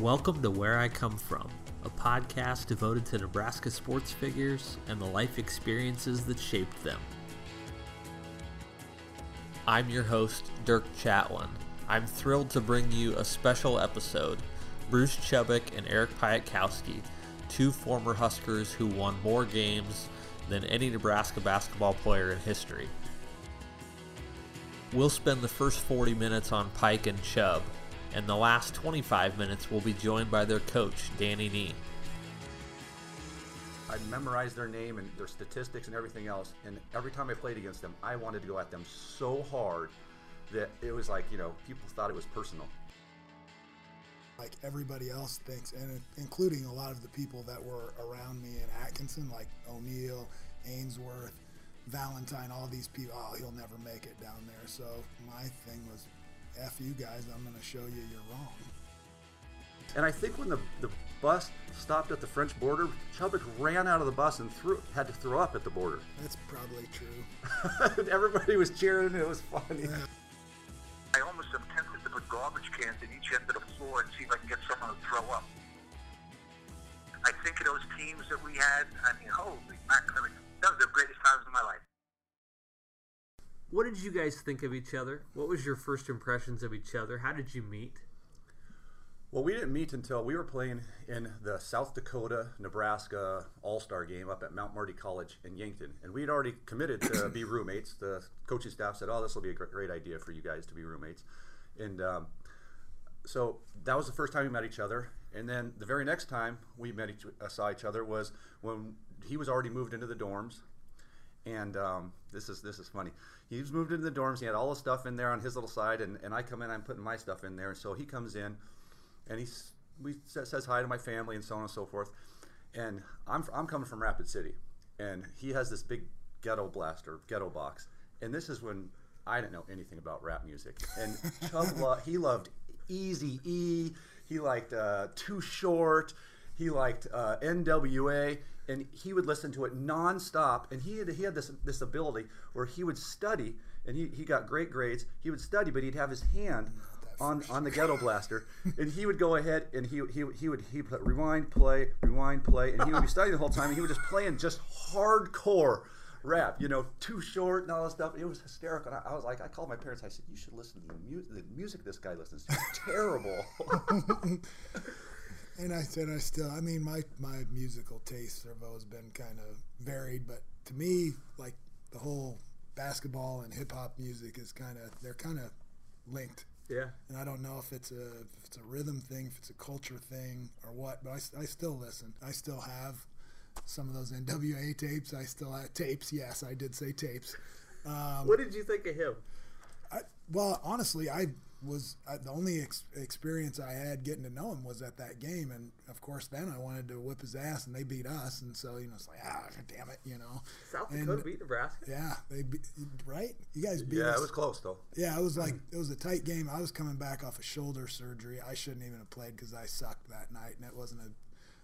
Welcome to Where I Come From, a podcast devoted to Nebraska sports figures and the life experiences that shaped them. I'm your host, Dirk Chatelain. I'm thrilled to bring you a special episode. Bruce Chubbuck and Eric Piatkowski, two former Huskers who won more games than any Nebraska basketball player in history. We'll spend the first 40 minutes on Pike and Chubb, and the last 25 minutes will be joined by their coach, Danny Nee. I memorized their name and their statistics and everything else. And every time I played against them, I wanted to go at them so hard that it was like, you know, people thought it was personal. Like everybody else thinks, and including a lot of the people that were around me in Atkinson, like O'Neill, Ainsworth, Valentine, all these people, oh, he'll never make it down there. So my thing was, F you guys, I'm going to show you you're wrong. And I think when the, the bus stopped at the French border, Chubbuck ran out of the bus and threw, had to throw up at the border. That's probably true. Everybody was cheering, it was funny. Yeah. I almost am tempted to put garbage cans in each end of the floor and see if I can get someone to throw up. I think of those teams that we had, I mean, holy mackerel, that was the greatest times of my life. What did you guys think of each other? What was your first impressions of each other? How did you meet? Well, we didn't meet until we were playing in the South Dakota Nebraska All Star game up at Mount Marty College in Yankton. And we had already committed to be roommates. The coaching staff said, Oh, this will be a great, great idea for you guys to be roommates. And um, so that was the first time we met each other. And then the very next time we met each, uh, saw each other was when he was already moved into the dorms. And um, this is this is funny. He's moved into the dorms. He had all the stuff in there on his little side, and, and I come in. I'm putting my stuff in there. And so he comes in, and he we says, hi to my family and so on and so forth. And I'm I'm coming from Rapid City, and he has this big ghetto blaster, ghetto box. And this is when I didn't know anything about rap music. And Chubb lo- he loved Easy E. He liked uh, Too Short. He liked uh, NWA, and he would listen to it nonstop. And he had, he had this this ability where he would study, and he, he got great grades. He would study, but he'd have his hand on, on the ghetto blaster, and he would go ahead and he he, he would he would rewind, play, rewind, play, and he would be studying the whole time. And he would just playing just hardcore rap, you know, too short and all that stuff. It was hysterical. And I, I was like, I called my parents. I said, you should listen to the, mu- the music this guy listens to. It's terrible. And I said, I still, I mean, my, my musical tastes have always been kind of varied, but to me, like the whole basketball and hip hop music is kind of, they're kind of linked. Yeah. And I don't know if it's a if it's a rhythm thing, if it's a culture thing, or what. But I, I still listen. I still have some of those NWA tapes. I still have tapes. Yes, I did say tapes. Um, What did you think of him? I, well, honestly, I was I, the only ex- experience I had getting to know him was at that game, and of course, then I wanted to whip his ass, and they beat us, and so you know, it's like ah, damn it, you know. South And- Dakota beat Nebraska. Yeah, they beat, right. You guys beat yeah, us. it was close though. Yeah, it was like it was a tight game. I was coming back off a shoulder surgery. I shouldn't even have played because I sucked that night, and it wasn't a.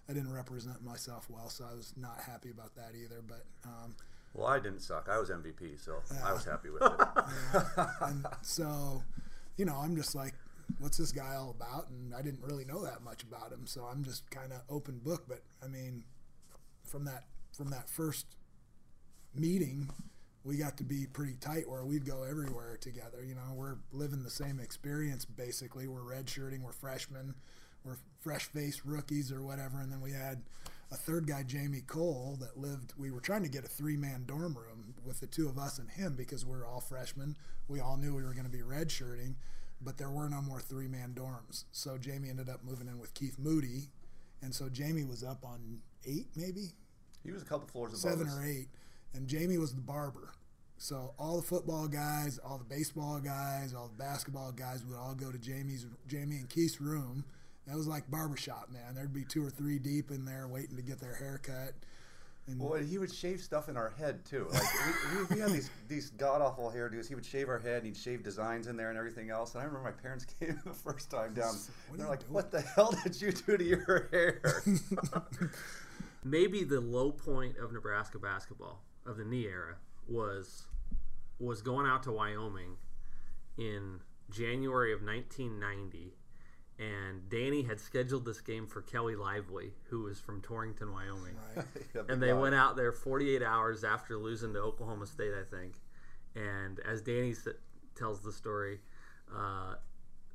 I didn't represent myself well, so I was not happy about that either. But um, Well, I didn't suck. I was MVP, so I was happy with it. and so, you know, I'm just like, what's this guy all about? And I didn't really know that much about him, so I'm just kind of open book. But I mean, from that from that first meeting, we got to be pretty tight where we'd go everywhere together. You know, we're living the same experience basically. We're redshirting, we're freshmen, we're fresh faced rookies or whatever. And then we had a third guy, Jamie Cole, that lived. We were trying to get a three man dorm room with the two of us and him because we are all freshmen. We all knew we were going to be redshirting, but there were no more three man dorms. So Jamie ended up moving in with Keith Moody. And so Jamie was up on eight, maybe He was a couple floors above seven us. or eight, and Jamie was the barber. So all the football guys, all the baseball guys, all the basketball guys would all go to Jamie's Jamie and Keith's room. That was like barbershop, man. There'd be two or three deep in there waiting to get their hair cut. And Well, and he would shave stuff in our head too. Like we, we, we had these these god awful hairdos. He would shave our head. and He'd shave designs in there and everything else. And I remember my parents came the first time down. What they're like, doing? "What the hell did you do to your hair?" Maybe the low point of Nebraska basketball of the Nee era was was going out to Wyoming in January of 1990 and Danny had scheduled this game for Kelly Lively, who was from Torrington, Wyoming. Right. And they went out there 48 hours after losing to Oklahoma State, I think. And as Danny s- tells the story, uh,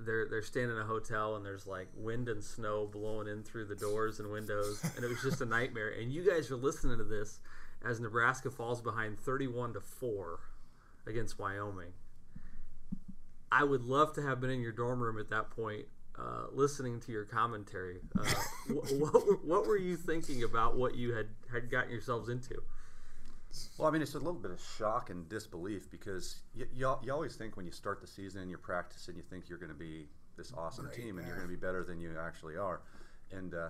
they're they're staying in a hotel and there's like wind and snow blowing in through the doors and windows, and it was just a nightmare. And you guys are listening to this as Nebraska falls behind 31 to four against Wyoming. I would love to have been in your dorm room at that point. Uh, listening to your commentary, uh, wh- what, were, what were you thinking about what you had, had gotten yourselves into? Well, I mean, it's a little bit of shock and disbelief because you, you, you always think when you start the season and you practice and you think you're going to be this awesome Great, team and you're going to be better than you actually are. And uh,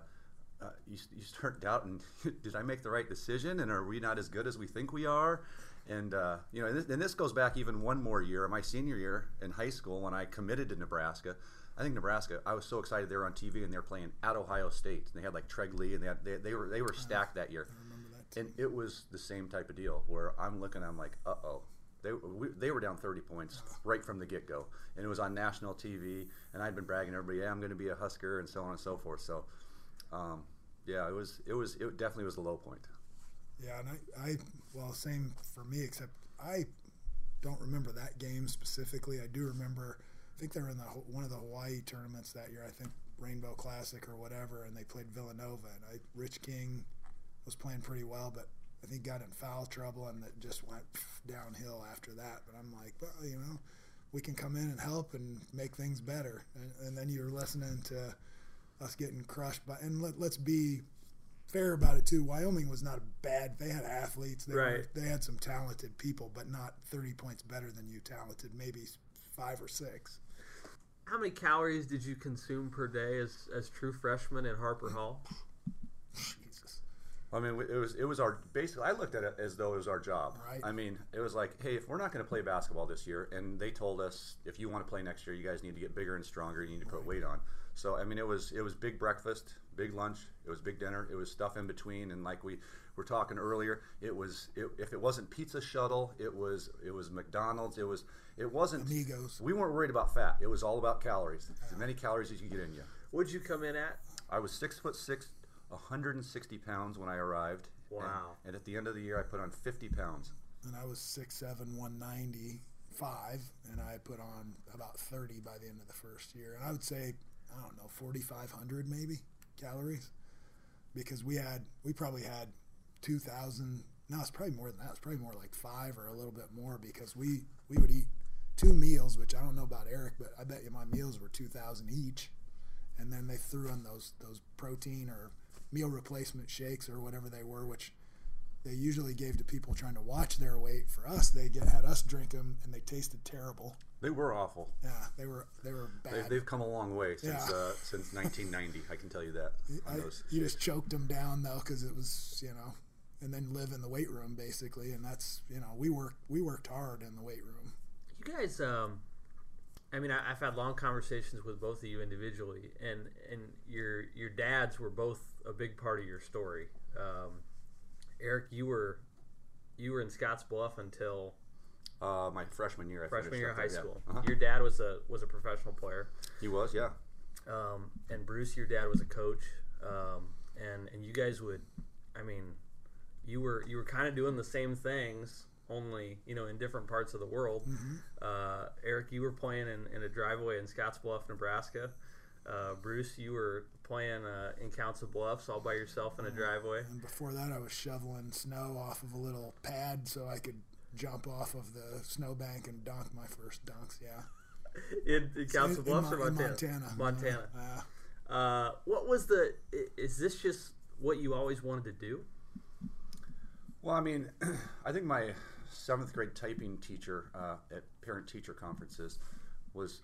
uh, you, you start doubting, did I make the right decision? And are we not as good as we think we are? And, uh, you know, and this, and this goes back even one more year, my senior year in high school when I committed to Nebraska. I think Nebraska. I was so excited they were on TV and they were playing at Ohio State. And they had like Treg Lee, and they, had, they, they were they were stacked that year. remember that. And it was the same type of deal where I'm looking, I'm like, uh oh. They, we, they were down 30 points right from the get go. And it was on national TV. And I'd been bragging to everybody, yeah, I'm going to be a Husker and so on and so forth. So, um, yeah, it was, it was, it definitely was the low point. Yeah, and I, I, well, same for me, except I don't remember that game specifically. I do remember, I think they were in the one of the Hawaii tournaments that year. I think Rainbow Classic or whatever, and they played Villanova. And I, Rich King was playing pretty well, but I think got in foul trouble, and it just went downhill after that. But I'm like, well, you know, we can come in and help and make things better. And, and then you're listening to us getting crushed by, and let, let's be fair about it too. Wyoming was not bad. They had athletes. They, Right. were, they had some talented people, but not 30 points better than you talented. Maybe five or six. How many calories did you consume per day as, as true freshmen at Harper Hall? Jesus. I mean, it was it was our basically. I looked at it as though it was our job. Right. I mean, it was like, hey, if we're not going to play basketball this year, and they told us if you want to play next year, you guys need to get bigger and stronger. You need to put weight on. So I mean, it was it was big breakfast, big lunch, it was big dinner, it was stuff in between, and like we were talking earlier, it was it, if it wasn't pizza shuttle, it was it was McDonald's, it was it wasn't Amigos. We weren't worried about fat. It was all about calories. As many calories as you can get in you. What'd you come in at? I was six foot six, 160 pounds when I arrived. and- Wow. And, at the end of the year, I put on 50 pounds. And I was 6'7", 195, and I put on about 30 by the end of the first year. And I would say, I don't know, 4,500 maybe calories. Because we had, we probably had 2,000, no, it's probably more than that. It's probably more like five or a little bit more because we, we would eat two meals, which I don't know about Eric, but I bet you my meals were 2,000 each. And then they threw in those, those protein or meal replacement shakes or whatever they were, which they usually gave to people trying to watch their weight. For us, they get, had us drink them, and they tasted terrible. They were awful. Yeah, they were they were They, bad. they've come a long way since Yeah. uh, since 1990. I can tell you that. I, you just choked them down though, because it was you know, and then live in the weight room basically, and that's you know we worked we worked hard in the weight room. You guys, um, I mean, I, I've had long conversations with both of you individually, and and your your dads were both a big part of your story. Um, Eric, you were you were in Scotts Bluff until uh, my freshman year. I freshman finished year of high yeah. school. Uh-huh. Your dad was a was a professional player, He was, yeah. um, and Bruce, your dad was a coach, um, and and you guys would, I mean, you were you were kind of doing the same things, only you know in different parts of the world. Uh, Eric, you were playing in, in a driveway in Scottsbluff, Nebraska. Uh, Bruce, you were playing uh, in Council Bluffs all by yourself in a driveway. And before that, I was shoveling snow off of a little pad so I could jump off of the snowbank and dunk my first dunks. Yeah, In, in Council In- in Bluffs or Mon- in Montana? Montana. Montana. Uh, Uh, what was the? Is this just what you always wanted to do? Well, I mean, I think my seventh grade typing teacher uh, at parent teacher conferences was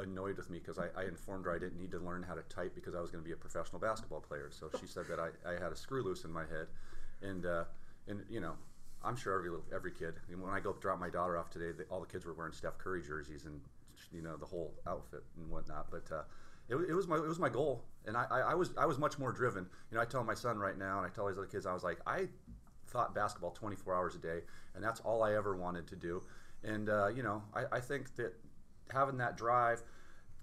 annoyed with me because I, I informed her I didn't need to learn how to type because I was going to be a professional basketball player. So she said that I, I had a screw loose in my head, and uh, and you know. I'm sure every every kid. When I go drop my daughter off today, they, all the kids were wearing Steph Curry jerseys and you know the whole outfit and whatnot. But uh, it, it was my it was my goal, and I, I, I was I was much more driven. You know, I tell my son right now, and I tell these other kids, I was like, I thought basketball 24 hours a day, and that's all I ever wanted to do. And uh, you know, I, I think that having that drive,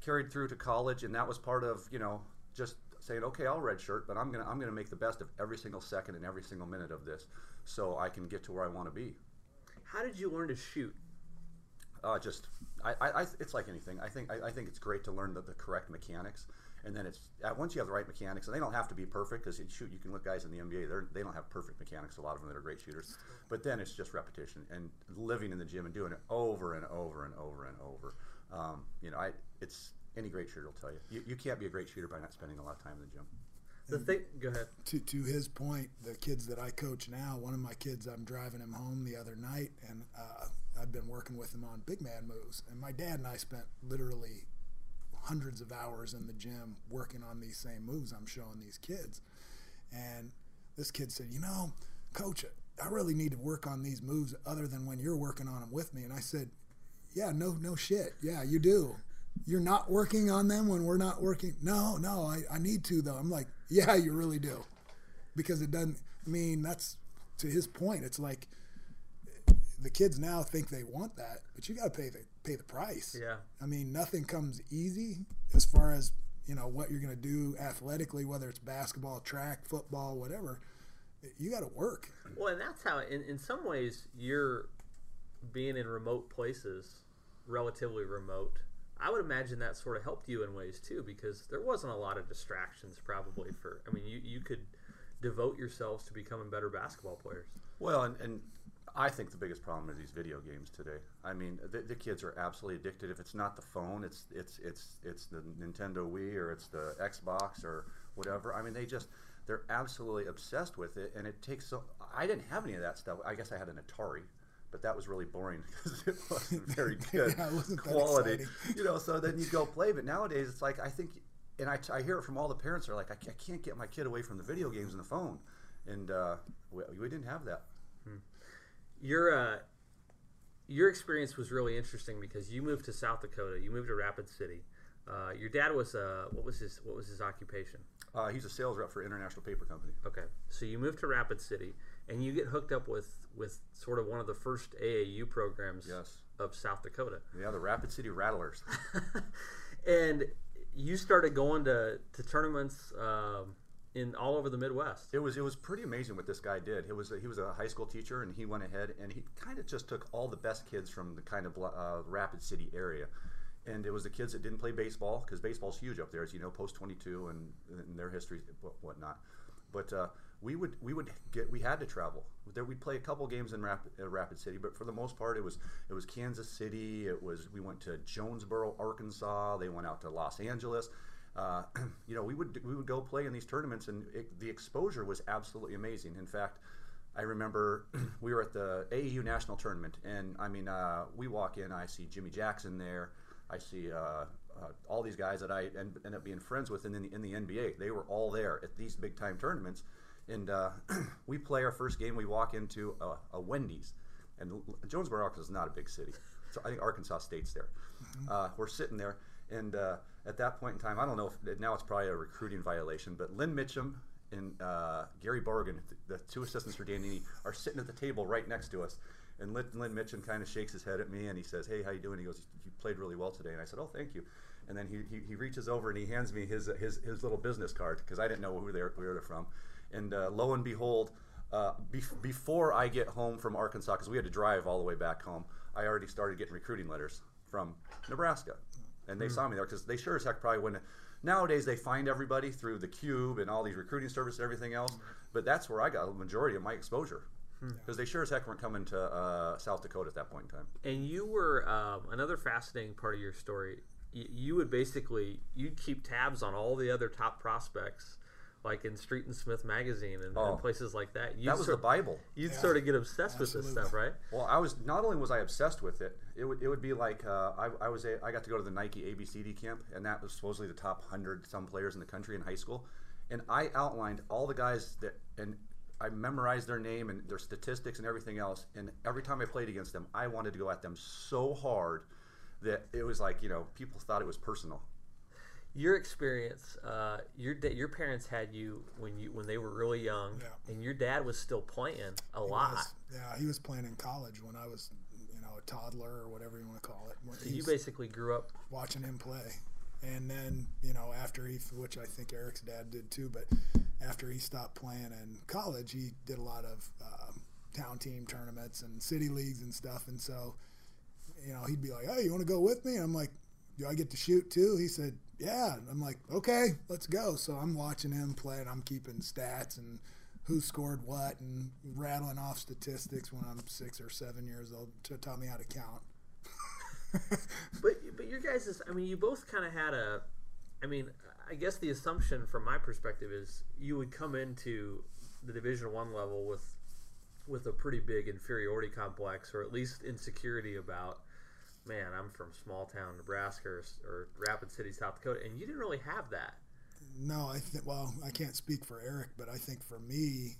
carried through to college, and that was part of you know just saying, okay, I'll redshirt, but I'm gonna I'm gonna make the best of every single second and every single minute of this, so I can get to where I want to be. How did you learn to shoot? Uh, just I, I, it's like anything. I think I, I think it's great to learn the, the correct mechanics, and then it's uh, once you have the right mechanics, and they don't have to be perfect because shoot, you can look guys in the NBA, they're they don't have perfect mechanics. A lot of them that are great shooters, but then it's just repetition and living in the gym and doing it over and over and over and over. Um, you know, I it's any great shooter will tell you. you you can't be a great shooter by not spending a lot of time in the gym. The thing, go ahead. to to his point, the kids that I coach now, one of my kids, I'm driving him home the other night, and uh, I've been working with him on big man moves. And my dad and I spent literally hundreds of hours in the gym working on these same moves I'm showing these kids. And this kid said, "You know, coach, I really need to work on these moves other than when you're working on them with me." And I said, "Yeah, no, no shit. Yeah, you do." You're not working on them when we're not working. No, no, I, I need to though. I'm like, yeah, you really do, because it doesn't. I mean, that's to his point. It's like the kids now think they want that, but you got to pay the pay the price. Yeah. I mean, nothing comes easy as far as you know what you're going to do athletically, whether it's basketball, track, football, whatever. You got to work. Well, and that's how, in, in some ways, you're being in remote places, relatively remote. I would imagine that sort of helped you in ways too, because there wasn't a lot of distractions probably for. I mean, you, you could devote yourselves to becoming better basketball players. Well, and, and I think the biggest problem are these video games today. I mean, the, the kids are absolutely addicted. If it's not the phone, it's it's it's it's the Nintendo Wii or it's the Xbox or whatever. I mean, they just they're absolutely obsessed with it, and it takes so. I didn't have any of that stuff. I guess I had an Atari, but that was really boring because it wasn't very good Yeah, it wasn't quality. You know, so then you go play. But nowadays, it's like I think, and I, I hear it from all the parents. Are like, I can't, I can't get my kid away from the video games and the phone, and uh, we, we didn't have that. Your uh, your experience was really interesting because you moved to South Dakota. You moved to Rapid City. Uh, your dad was uh, what was his what was his occupation? Uh, he's a sales rep for International Paper Company. Okay, so you moved to Rapid City, and you get hooked up with with sort of one of the first AAU programs Yes. of South Dakota, Yeah, the Rapid City Rattlers. and you started going to to tournaments um, in all over the Midwest. It was it was pretty amazing what this guy did. It was he was a high school teacher, and he went ahead and he kind of just took all the best kids from the kind of uh, Rapid City area, and it was the kids that didn't play baseball because baseball's huge up there, as you know, post twenty two and, and their history, whatnot. But uh, we would we would get we had to travel. There we'd play a couple games in Rapid, uh, Rapid City, but for the most part it was it was Kansas City. It was we went to Jonesboro, Arkansas. They went out to Los Angeles. Uh, you know, we would we would go play in these tournaments, and it, the exposure was absolutely amazing. In fact, I remember we were at the AAU national tournament, and I mean, uh, we walk in, I see Jimmy Jackson there, I see uh, uh, all these guys that I end, end up being friends with in the, in the NBA. They were all there at these big time tournaments, and uh, we play our first game. We walk into a, a Wendy's, and Jonesboro, Arkansas is not a big city, so I think Arkansas State's there. Uh, we're sitting there, and uh, at that point in time, I don't know if now it's probably a recruiting violation, but Lynn Mitchum and uh, Gary Bargen, the two assistants for Danny, are sitting at the table right next to us. And Lynn, Lynn Mitchum kind of shakes his head at me and he says, "Hey, how you doing?" He goes, "You played really well today." And I said, "Oh, thank you." And then he, he, he reaches over and he hands me his his, his little business card because I didn't know who they were, where they're from. And uh, lo and behold, uh, bef- before I get home from Arkansas, because we had to drive all the way back home, I already started getting recruiting letters from Nebraska, and they saw me there because they sure as heck probably wouldn't. Nowadays they find everybody through the Cube and all these recruiting services and everything else, but that's where I got a majority of my exposure because they sure as heck weren't coming to uh, South Dakota at that point in time. And you were um, another fascinating part of your story. You, you would basically you'd keep tabs on all the other top prospects, like in Street and Smith magazine and, Oh. and places like that. You'd That was sort, the Bible. You'd Yeah, sort of get obsessed with this stuff, right? Well, I was not only was I obsessed with it, it would it would be like uh, I, I was a, I got to go to the Nike ABCD camp, and that was supposedly the top hundred some players in the country in high school, and I outlined all the guys that and I memorized their name and their statistics and everything else, and every time I played against them, I wanted to go at them so hard that it was like you know people thought it was personal. Your experience, uh, your da- your parents had you when you when they were really young, Yeah. and your dad was still playing a He lot. was- yeah, he was playing in college when I was, you know, a toddler or whatever you want to call it. So you basically grew up. watching him play, And then, you know, after he, which I think Eric's dad did too, but after he stopped playing in college, he did a lot of um, town team tournaments and city leagues and stuff. And so, you know, he'd be like, "Hey, you want to go with me?" And I'm like, "Do I get to shoot too?" He said, "Yeah." And I'm like, "Okay, let's go." So I'm watching him play, and I'm keeping stats and who scored what, and rattling off statistics when I'm six or seven years old to tell me how to count. but but your guys is I mean you both kind of had a I mean I guess the assumption from my perspective is you would come into the Division One level with with a pretty big inferiority complex or at least insecurity about man I'm from small town Nebraska or, or Rapid City South Dakota and you didn't really have that. No, I think well I can't speak for Eric, but I think for me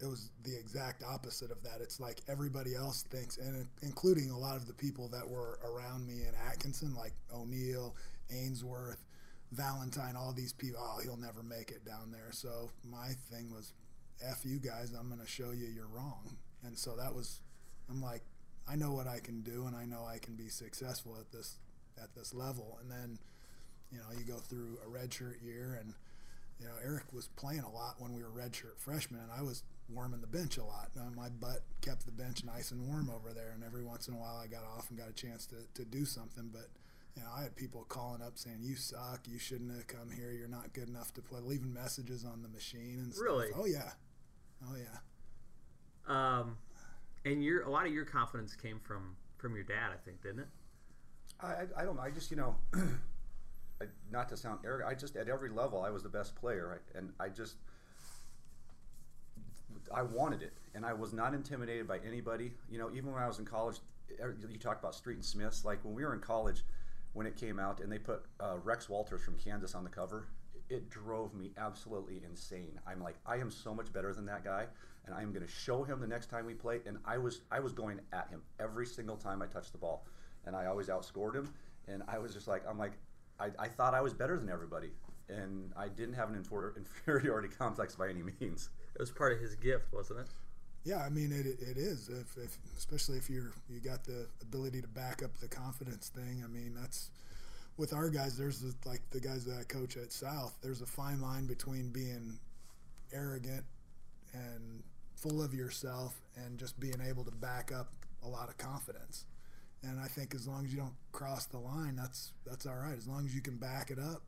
it was the exact opposite of that. It's like everybody else thinks, and including a lot of the people that were around me in Atkinson, like O'Neill, Ainsworth, Valentine, all these people. Oh, he'll never make it down there. So my thing was, "F you guys, I'm going to show you you're wrong." And so that was, I'm like, I know what I can do, and I know I can be successful at this at this level. And then, you know, you go through a redshirt year, and you know, Eric was playing a lot when we were redshirt freshmen, and I was warming the bench a lot. Uh, my butt kept the bench nice and warm over there, and every once in a while I got off and got a chance to, to do something. But you know, I had people calling up saying, "You suck. You shouldn't have come here. You're not good enough to play." Leaving messages on the machine and stuff. Really? Oh yeah, oh yeah. Um, and your a lot of your confidence came from from your dad, I think, didn't it? I, I don't know. I just, you know, I, not to sound arrogant, I just, at every level, I was the best player. And I just, I wanted it, and I was not intimidated by anybody. You know, even when I was in college, er, you talk about Street and Smiths. Like when we were in college, when it came out, and they put uh, Rex Walters from Kansas on the cover, it drove me absolutely insane. I'm like, I am so much better than that guy, and I'm going to show him the next time we play. And I was, I was going at him every single time I touched the ball, and I always outscored him. And I was just like, I'm like, I, I thought I was better than everybody, and I didn't have an inferiority complex by any means. It was part of his gift, wasn't it? Yeah, I mean it, it is. If, if especially if you're you got the ability to back up the confidence thing. I mean that's with our guys. There's the, like the guys that I coach at South. There's a fine line between being arrogant and full of yourself and just being able to back up a lot of confidence. And I think as long as you don't cross the line, that's that's all right. As long as you can back it up,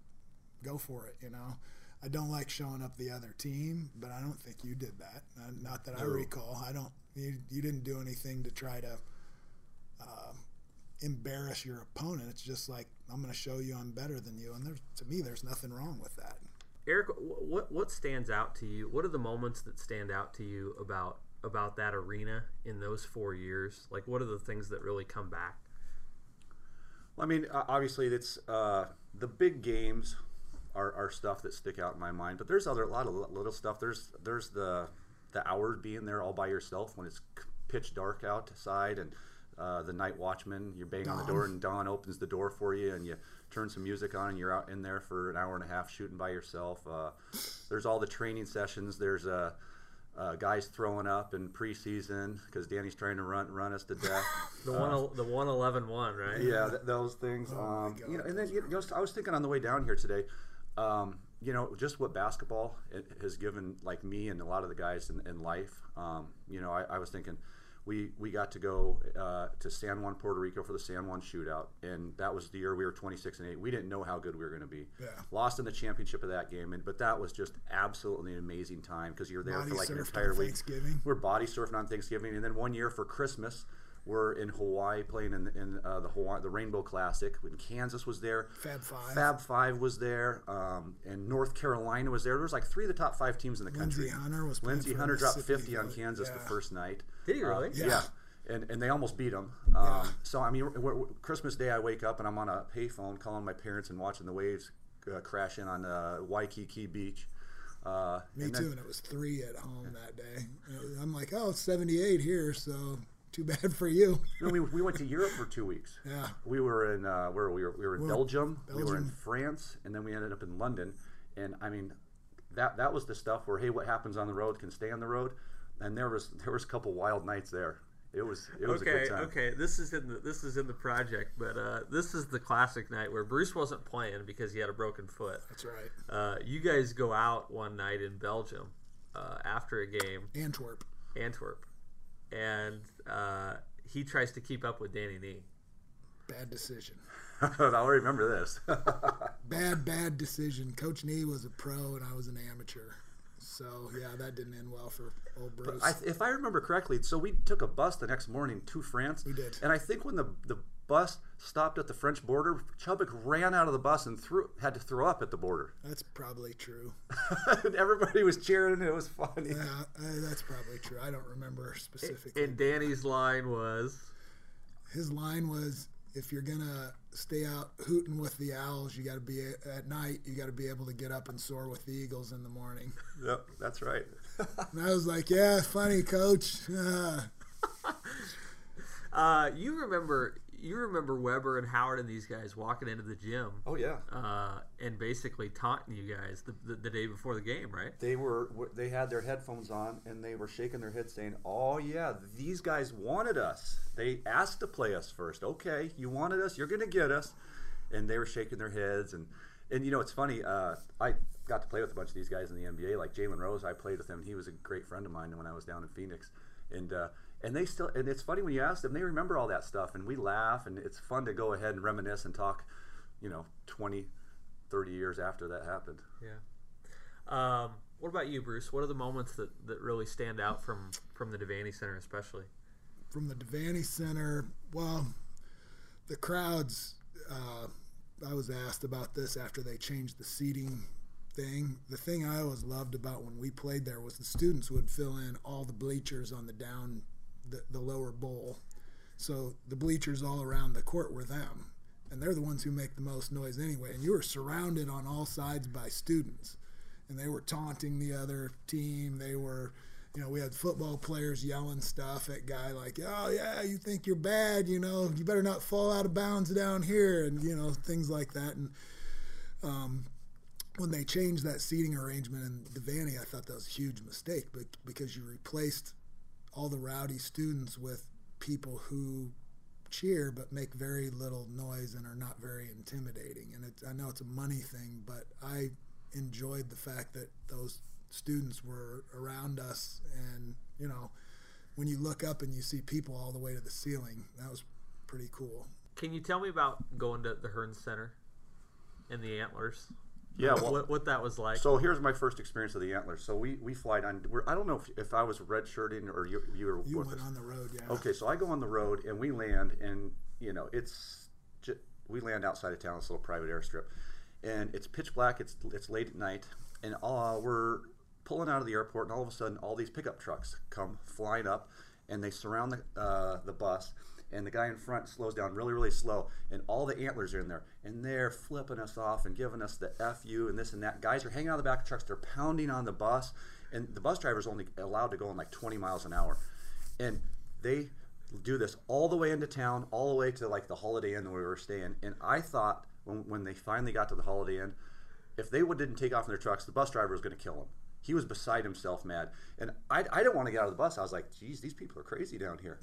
go for it. You know. I don't like showing up the other team, but I don't think you did that. Not that I recall. I don't. You, you didn't do anything to try to uh, embarrass your opponent. It's just like I'm going to show you I'm better than you, and there's, to me, there's nothing wrong with that. Eric, what what stands out to you? What are the moments that stand out to you about about that arena in those four years? Like, what are the things that really come back? Well, I mean, obviously, it's uh, the big games are, are stuff that stick out in my mind. But there's other a lot of little stuff. There's there's the the hour being there all by yourself when it's pitch dark outside and uh, the night watchman. You bang Dawn. on the door and Dawn opens the door for you and you turn some music on and you're out in there for an hour and a half shooting by yourself. Uh, there's all the training sessions. There's a uh, guys throwing up in preseason because Danny's trying to run run us to death. the one uh, the one eleven one right? Yeah, th- those things. Oh um, you know, and then you know, I was thinking on the way down here today. Um, you know, just what basketball has given, like me and a lot of the guys in, in life. Um, you know, I, I, was thinking, we we got to go uh, to San Juan, Puerto Rico for the San Juan shootout, and that was the year we were 26 and eight. We didn't know how good we were going to be. Yeah. Lost in the championship of that game, and but that was just absolutely an amazing time because you're there body for like an entire week. Thanksgiving. We're body surfing on Thanksgiving, and then one year for Christmas We're in Hawaii playing in, in uh, the Hawaii, the Rainbow Classic. When Kansas was there, Fab Five, Fab Five was there, um, and North Carolina was there. There was like three of the top five teams in the country. Lindsey Hunter was. Lindsey Hunter dropped 50 on Kansas yeah. the first night. Did he really? Uh, yeah. yeah. And, and they almost beat them. Um, yeah. So I mean, we're, we're, Christmas Day, I wake up and I'm on a payphone calling my parents and watching the waves uh, crash in on uh, Waikiki Beach. Uh, Me too, and it was three at home that day. I'm like, oh, it's 78 here, so too bad for you. you know, we, we went to Europe for two weeks. Yeah. We were in uh, where we were we were in well, Belgium, Belgium, we were in France, and then we ended up in London. And I mean, that that was the stuff where hey, what happens on the road can stay on the road. And there was there was a couple wild nights there. it was it was a okay, good time. okay. This is in the this is in the project, but uh, this is the classic night where Bruce wasn't playing because he had a broken foot. That's right. Uh, you guys go out one night in Belgium uh, after a game, Antwerp. Antwerp, and uh, he tries to keep up with Danny Nee. Bad decision. I'll remember this. Bad, bad decision. Coach Nee was a pro and I was an amateur. So yeah, that didn't end well for old Bruce. I, if I remember correctly, so we took a bus the next morning to France. We did. And I think when the the bus stopped at the French border, Chubbuck ran out of the bus and threw had to throw up at the border. that's probably true. everybody was cheering. and It was funny. Yeah, uh, that's probably true. I don't remember specifically. And Danny's line was, His line was, "If you're gonna stay out hooting with the owls, you got to be at night. You got to be able to get up and soar with the eagles in the morning." Yep, that's right. And I was like, "Yeah, funny, coach." Uh, uh, "You remember, you remember Webber and Howard and these guys walking into the gym oh yeah. uh, and basically taunting you guys the, the, the day before the game, right? They were they had their headphones on and they were shaking their heads saying, "Oh yeah, these guys wanted us. They asked to play us first. Okay, you wanted us. You're going to get us." And they were shaking their heads and and you know it's funny. Uh, I got to play with a bunch of these guys in the NBA, like Jalen Rose. I played with him. He was a great friend of mine when I was down in Phoenix, and uh, and they still and it's funny when you ask them, they remember all that stuff, and we laugh, and it's fun to go ahead and reminisce and talk, you know, 20, 30 years after that happened. Yeah. Um, what about you, Bruce? What are the moments that, that really stand out from from the Devaney Center, especially? from the Devaney Center, well, the crowds. Uh, I was asked about this after they changed the seating thing. The thing I always loved about when we played there was the students would fill in all the bleachers on the down, the, the lower bowl. So the bleachers all around the court were them, and they're the ones who make the most noise anyway. And you were surrounded on all sides by students, and they were taunting the other team. They were you know, we had football players yelling stuff at guy like, "Oh yeah, you think you're bad, you know, you better not fall out of bounds down here," and you know things like that. And um, when they changed that seating arrangement in Devaney, I thought that was a huge mistake, but because you replaced all the rowdy students with people who cheer but make very little noise and are not very intimidating. And it's, I know it's a money thing, but I enjoyed the fact that those students were around us and you know when you look up and you see people all the way to the ceiling that was pretty cool Can you tell me about going to the Hearnes Center and the Antlers? Yeah, well, what, what that was like? So here's my first experience of the Antlers. So we we fly down. We're, I don't know if, if I was redshirting or you you were you went us. on the road yeah Okay, so I go on the road and we land, and you know it's ju- we land outside of town, this little private airstrip, and it's pitch black. It's it's late at night, and uh, we're pulling out of the airport, and all of a sudden, all these pickup trucks come flying up, and they surround the uh, the bus. And the guy in front slows down really, really slow, and all the antlers are in there, and they're flipping us off and giving us the fu and this and that. Guys are hanging out of the back of trucks, they're pounding on the bus, and the bus driver's only allowed to go in like 20 miles an hour, and they do this all the way into town, all the way to like the Holiday Inn where we were staying. And I thought when, when they finally got to the Holiday Inn, if they would, didn't take off in their trucks, the bus driver was going to kill them. He was beside himself, mad. And I, I didn't want to get out of the bus. I was like, geez, these people are crazy down here.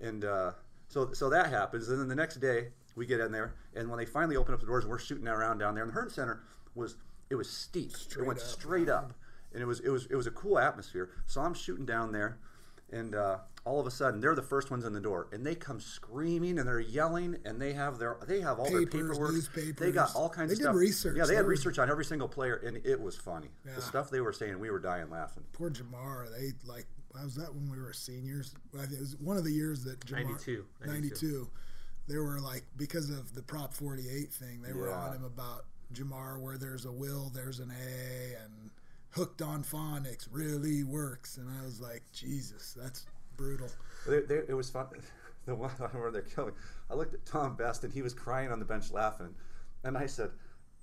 And uh, so so that happens. And then the next day, we get in there, and when they finally open up the doors, we're shooting around down there. And the Hearnes Center was it was steep. it went up. straight up, and it was it was it was a cool atmosphere. So I'm shooting down there, and uh, all of a sudden they're the first ones in the door, and they come screaming and they're yelling, and they have their they have all their Papers, paperwork. They got all kinds They of did stuff. research. Yeah, they They had were- research on every single player, and it was funny. Yeah. The stuff they were saying, we were dying laughing. poor Jamar they like was that when we were seniors? I think it was one of the years that Jamar 92, 92 they were like because of the prop 48 thing they were on him about Jamar where there's a will there's an a and hooked on phonics really works. And I was like Jesus that's brutal. They, they, it was fun. The one where they're killing. I looked at Tom Best and he was crying on the bench laughing, and I said,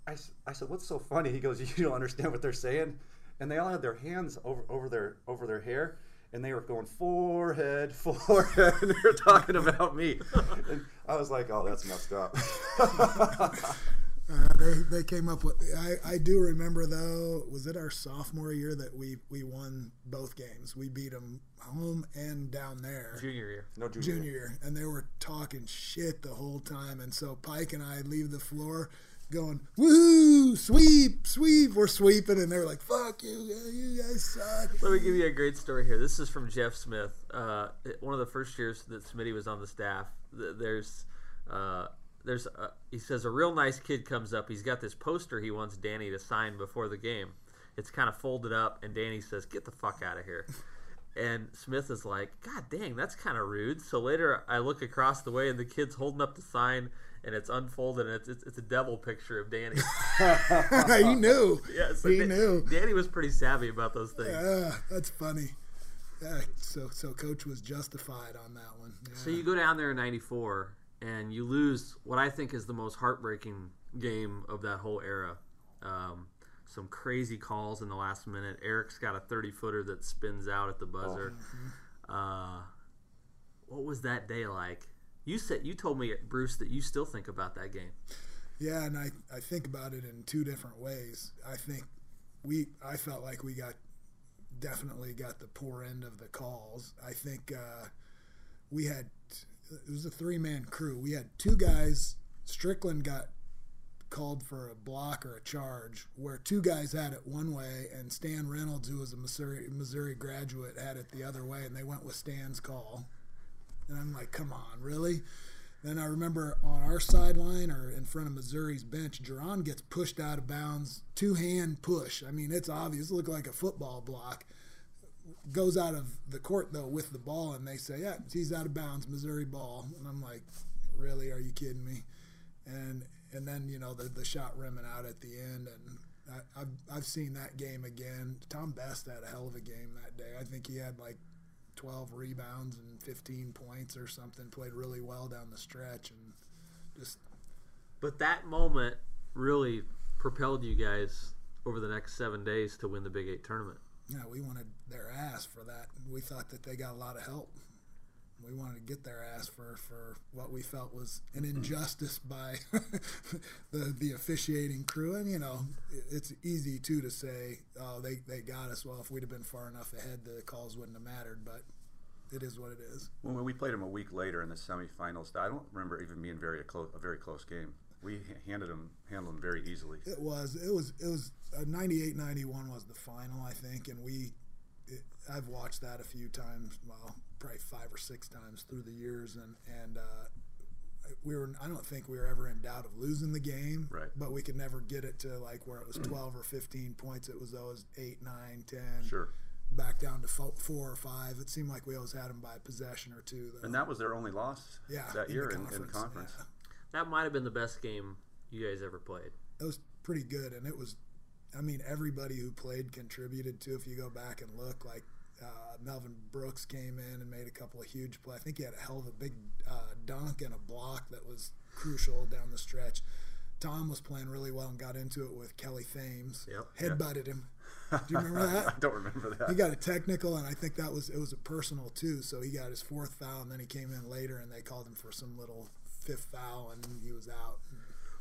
I, s- I said, what's so funny? He goes, you don't understand what they're saying, and they all had their hands over over their over their hair, and they were going forehead, forehead, and they were talking about me, and I was like, oh, that's messed up. Uh, they they came up with. I, I do remember though. Was it our sophomore year that we we won both games? We beat them home and down there. Junior year. No junior. Junior year, and they were talking shit the whole time. And so Pike and I leave the floor, going woo sweep sweep. We're sweeping, and they're like fuck you, you guys suck. Let me give you a great story here. This is from Jeff Smith. Uh, one of the first years that Smitty was on the staff. There's, uh, there's, a, he says a real nice kid comes up. He's got this poster he wants Danny to sign before the game. It's kind of folded up, and Danny says, "Get the fuck out of here." And Smith is like, "God dang, that's kind of rude." So later, I look across the way, and the kid's holding up the sign, and it's unfolded, and it's it's, it's a devil picture of Danny. he knew. yeah, so he Da- knew. Danny was pretty savvy about those things. Yeah, that's funny. Yeah, so so coach was justified on that one. Yeah. So you go down there in '94 and you lose what I think is the most heartbreaking game of that whole era. Um, some crazy calls in the last minute. Eric's got a 30 footer that spins out at the buzzer. Uh, what was that day like? You said you told me Bruce that you still think about that game. Yeah, and I, I think about it in two different ways. I think we I felt like we got definitely got the poor end of the calls. I think uh, we had it was a three man crew. We had two guys. Strickland got called for a block or a charge, where two guys had it one way, and Stan Reynolds, who was a Missouri Missouri graduate, had it the other way, and they went with Stan's call. And I'm like, come on, really? Then I remember on our sideline or in front of Missouri's bench, Jaron gets pushed out of bounds, two hand push. I mean, it's obvious. It looked like a football block. Goes out of the court though with the ball, and they say, "Yeah, he's out of bounds, Missouri ball." And I'm like, "Really? Are you kidding me?" And and then you know the the shot rimming out at the end, and I, I've I've seen that game again. Tom Best had a hell of a game that day. I think he had like 12 rebounds and 15 points or something. Played really well down the stretch and just But that moment really propelled you guys over the next seven days to win the Big Eight tournament. Yeah, we wanted their ass for that. We thought that they got a lot of help. We wanted to get their ass for, for what we felt was an injustice by the the officiating crew. And you know, it's easy too to say, "Oh, they, they got us." Well, if we'd have been far enough ahead, the calls wouldn't have mattered. But it is what it is. When we played them a week later in the semifinals, I don't remember even being very a, close, a very close game. We handed them, handled them very easily. It was. It was. It was. Uh, 98 91 was the final, I think, and we. It, I've watched that a few times. Well, probably five or six times through the years, and and uh, we were. I don't think we were ever in doubt of losing the game. Right. But we could never get it to like where it was 12 or 15 points. It was always eight, nine, ten. Sure. Back down to four or five. It seemed like we always had them by possession or two. Though. And that was their only loss yeah, that in year the in, in conference. yeah. That might have been the best game you guys ever played. it was pretty good, and it was. I mean, everybody who played contributed to. If you go back and look, like uh, Melvin Brooks came in and made a couple of huge plays. I think he had a hell of a big uh, dunk and a block that was crucial down the stretch. Tom was playing really well and got into it with Kelly Thames. Yep. Headbutted him. Do you remember that? I don't remember that. He got a technical, and I think that was it was a personal too. So he got his fourth foul, and then he came in later, and they called him for some little fifth foul, and he was out.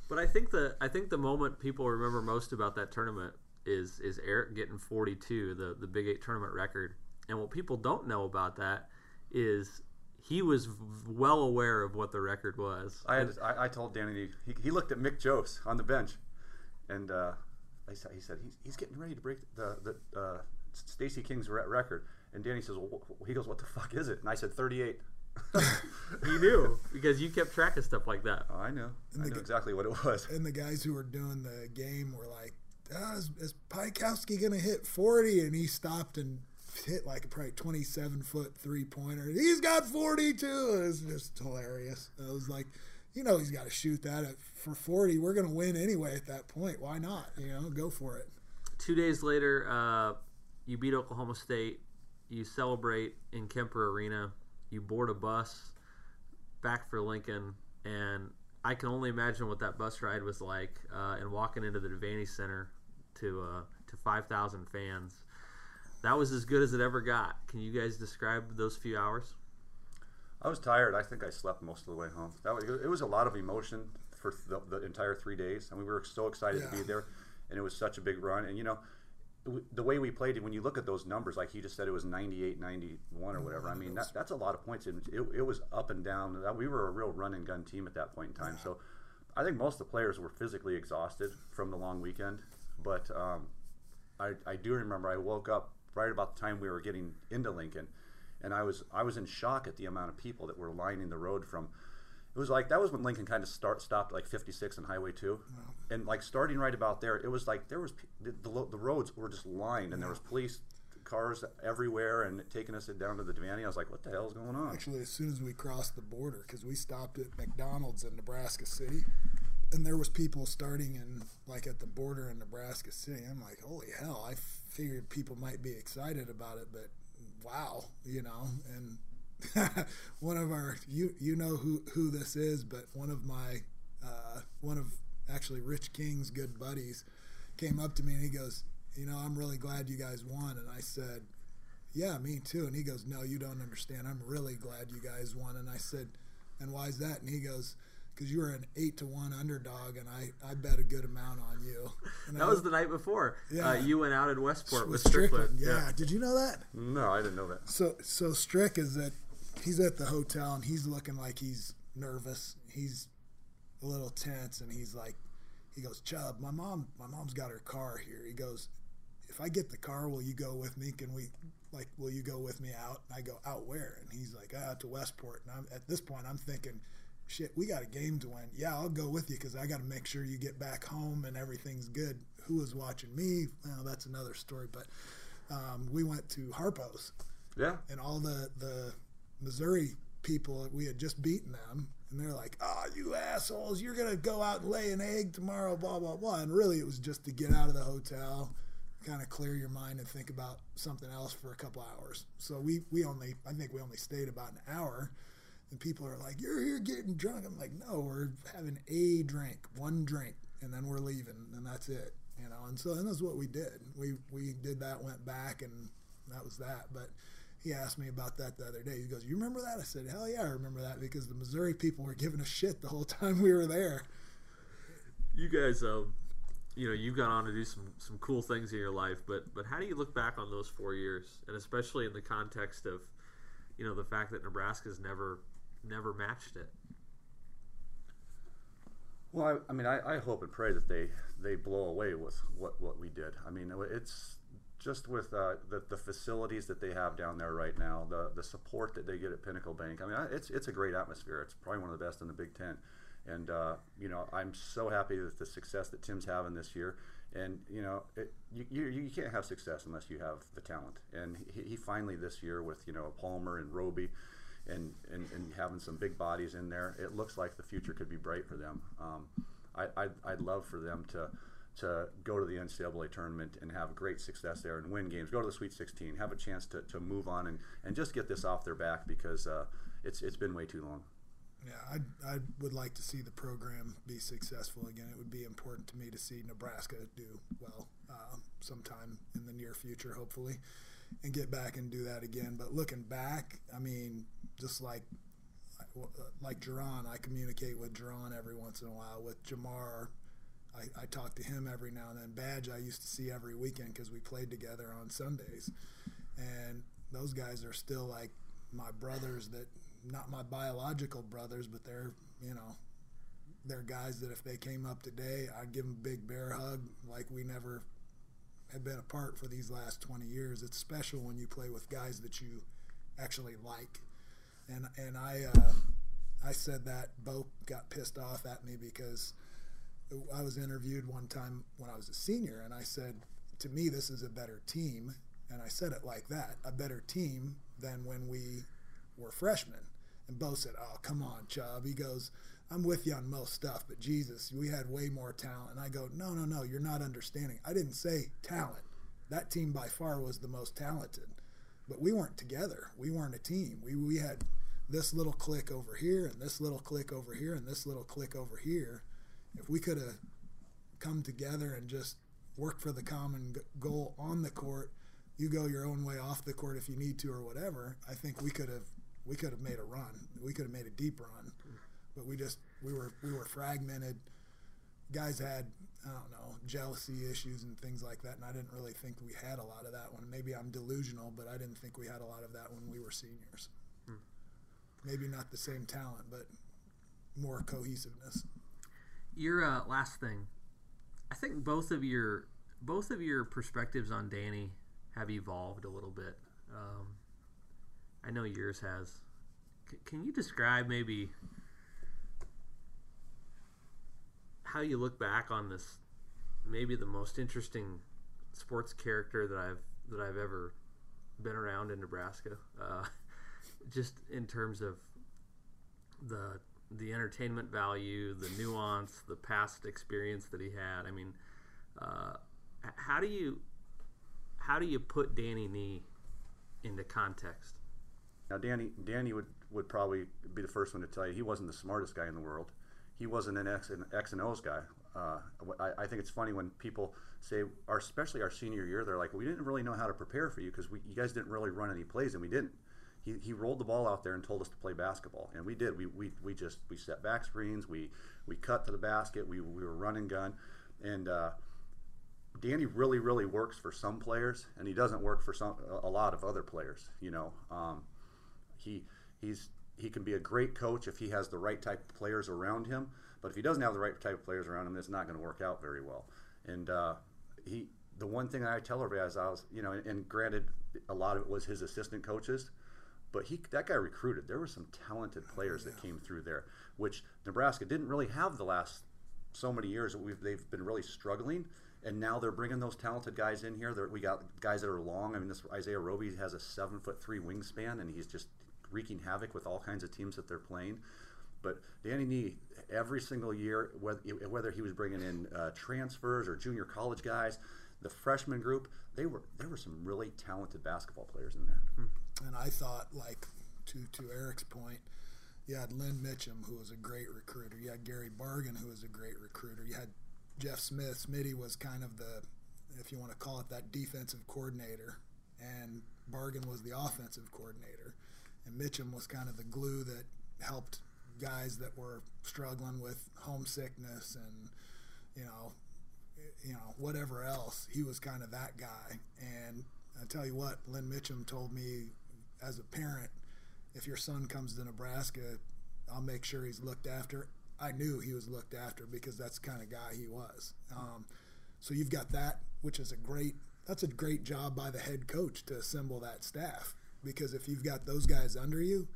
But I think the I think the moment people remember most about that tournament is is Eric getting 42, the the Big Eight tournament record. And what people don't know about that is he was well aware of what the record was. I had I, I told Danny he, he looked at Mick Jose on the bench, and uh, I said he said he's, he's getting ready to break the the uh, Stacy King's re- record, and Danny says well, he goes what the fuck is it? And I said 38. he knew because you kept track of stuff like that. Oh, I know. I know g- exactly what it was. and the guys who were doing the game were like, ah, is, is Piatkowski going to hit 40? And he stopped and hit like a probably 27 foot three pointer. He's got 42. It was just hilarious. It was like, you know, he's got to shoot that at, for 40. We're going to win anyway at that point. Why not? You know, go for it. Two days later, uh, you beat Oklahoma State. You celebrate in Kemper Arena. You board a bus back for Lincoln, and I can only imagine what that bus ride was like. Uh, and walking into the Devaney Center to uh, to five thousand fans, that was as good as it ever got. Can you guys describe those few hours? I was tired. I think I slept most of the way home. That was, it was a lot of emotion. for the, the entire three days. I mean, we were so excited to be there, and it was such a big run. And you know, w- the way we played it, when you look at those numbers, like he just said, it was 98, 91 or whatever. I mean, that, that's a lot of points. And it, it was up and down. We were a real run and gun team at that point in time. So I think most of the players were physically exhausted from the long weekend. But um, I, I do remember I woke up right about the time we were getting into Lincoln, and I was I was in shock at the amount of people that were lining the road from. It was like that was when Lincoln kind of start stopped like 56 and Highway 2, and like starting right about there, it was like there was the, the, the roads were just lined, and there was police cars everywhere and taking us down to the Devaney. I was like, what the hell is going on? Actually, as soon as we crossed the border, because we stopped at McDonald's in Nebraska City, and there was people starting in like at the border in Nebraska City. I'm like, holy hell! I figured people might be excited about it, but wow, you know. And one of our you you know who who this is, but one of my uh, one of actually Rich King's good buddies came up to me and he goes, you know, I'm really glad you guys won, and I said yeah, me too. And he goes, no, you don't understand. I'm really glad you guys won. And I said, and why is that? And he goes, because you were an eight to one underdog, and I, I bet a good amount on you. And That I- was the night before. Yeah. Uh, you went out in Westport with, with Strickland. Yeah. Did you know that? No, I didn't know that. So so Strick is at he's at the hotel and he's looking like he's nervous. He's a little tense and he's like he goes, Chubb, my mom my mom's got her car here. He goes, If I get the car, will you go with me? Can we like will you go with me out? And I go, Out where? And he's like, Out to Westport. And I'm at this point I'm thinking Shit, we got a game to win. Yeah, I'll go with you because I got to make sure you get back home and everything's good. Who was watching me? Well, that's another story. But um, we went to Harpo's, Yeah, and all the the Missouri people we had just beaten them, and they're like, "Ah, you assholes! You're gonna go out and lay an egg tomorrow." Blah blah blah. And really, it was just to get out of the hotel, kind of clear your mind and think about something else for a couple hours. So we we only I think we only stayed about an hour. And people are like, "You're here getting drunk." I'm like, "No, we're having a drink, one drink, and then we're leaving, and that's it." You know, and so and that's what we did. We we did that, went back, and that was that. But he asked me about that the other day. He goes, "You remember that?" I said, "Hell yeah, I remember that because the Missouri people were giving us shit the whole time we were there." You guys, um, you know, you've gone on to do some some cool things in your life, but but how do you look back on those four years, and especially in the context of, you know, the fact that Nebraska's never never matched it. Well, I, I mean, I, I hope and pray that they, they blow away with what, what we did. I mean, it's just with uh, the, the facilities that they have down there right now, the, the support that they get at Pinnacle Bank. I mean, it's, it's a great atmosphere. It's probably one of the best in the Big Ten. And, uh, you know, I'm so happy with the success that Tim's having this year. And, you know, it, you, you, you can't have success unless you have the talent. And he, he finally this year with, you know, Palmer and Roby and, and, and having some big bodies in there, it looks like the future could be bright for them. Um, I, I'd, I'd love for them to to go to the NCAA tournament and have great success there and win games, go to the Sweet 16, have a chance to, to move on and, and just get this off their back because uh, it's it's been way too long. Yeah, I I would like to see the program be successful again. It would be important to me to see Nebraska do well uh, sometime in the near future, hopefully, and get back and do that again. But looking back, I mean, just like like Jaron, I communicate with Jaron every once in a while. With Jamar, I, I talk to him every now and then. Badge, I used to see every weekend because we played together on Sundays, and those guys are still like my brothers that not my biological brothers, but they're you know they're guys that if they came up today, I'd give them a big bear hug like we never had been apart for these last 20 years. It's special when you play with guys that you actually like. And and I uh, I said that Bo got pissed off at me because I was interviewed one time when I was a senior, and I said, to me, this is a better team, and I said it like that, a better team than when we were freshmen. And Bo said, "Oh, come on, Chubb." He goes, "I'm with you on most stuff, but Jesus, we had way more talent." And I go, "No, no, no, you're not understanding. I didn't say talent. That team by far was the most talented, but we weren't together. We weren't a team. We we had this little click over here, and this little click over here, and this little click over here. If we could have come together and just worked for the common goal on the court, you go your own way off the court if you need to or whatever. I think we could have we could have made a run. We could have made a deep run, but we just we were we were fragmented. Guys had I don't know jealousy issues and things like that, and I didn't really think we had a lot of that one. Maybe I'm delusional, but I didn't think we had a lot of that when we were seniors. Hmm. Maybe not the same talent, but more cohesiveness. Your uh, last thing, I think both of your both of your perspectives on Danny have evolved a little bit. Um, I know yours has. C- can you describe maybe how you look back on this? Maybe the most interesting sports character that I've that I've ever been around in Nebraska. Uh, just in terms of the the entertainment value, the nuance, the past experience that he had. I mean, uh, how do you how do you put Danny Nee into context? Now, Danny, Danny would, would probably be the first one to tell you he wasn't the smartest guy in the world. He wasn't an X and, X and O's guy. Uh, I, I think it's funny when people say, our, especially our senior year, they're like, we didn't really know how to prepare for you because you guys didn't really run any plays, and we didn't. He, he rolled the ball out there and told us to play basketball, and we did. We, we, we just we set back screens, we we cut to the basket, we, we were running gun, and uh, Danny really, really works for some players, and he doesn't work for some a lot of other players. You know, um, he he's he can be a great coach if he has the right type of players around him. But if he doesn't have the right type of players around him, it's not going to work out very well. And uh, he the one thing I tell everybody is I was you know, and, and granted, a lot of it was his assistant coaches. But he, that guy recruited. There were some talented players that came through there, which Nebraska didn't really have the last so many years we've they've been really struggling, and now they're bringing those talented guys in here. They're, we got guys that are long. I mean, this Isaiah Roby has a seven foot three wingspan, and he's just wreaking havoc with all kinds of teams that they're playing. But Danny Nee, every single year, whether, whether he was bringing in uh, transfers or junior college guys, the freshman group, they were there were some really talented basketball players in there. And I thought, like, to to Eric's point, you had Lynn Mitchum, who was a great recruiter. You had Gary Bargen, who was a great recruiter. You had Jeff Smith. Smitty was kind of the, if you want to call it that, defensive coordinator, and Bargen was the offensive coordinator, and Mitchum was kind of the glue that helped guys that were struggling with homesickness and you know you know whatever else he was kind of that guy and i tell you what lynn mitchum told me as a parent if your son comes to nebraska i'll make sure he's looked after i knew he was looked after because that's the kind of guy he was um, so you've got that which is a great that's a great job by the head coach to assemble that staff because if you've got those guys under you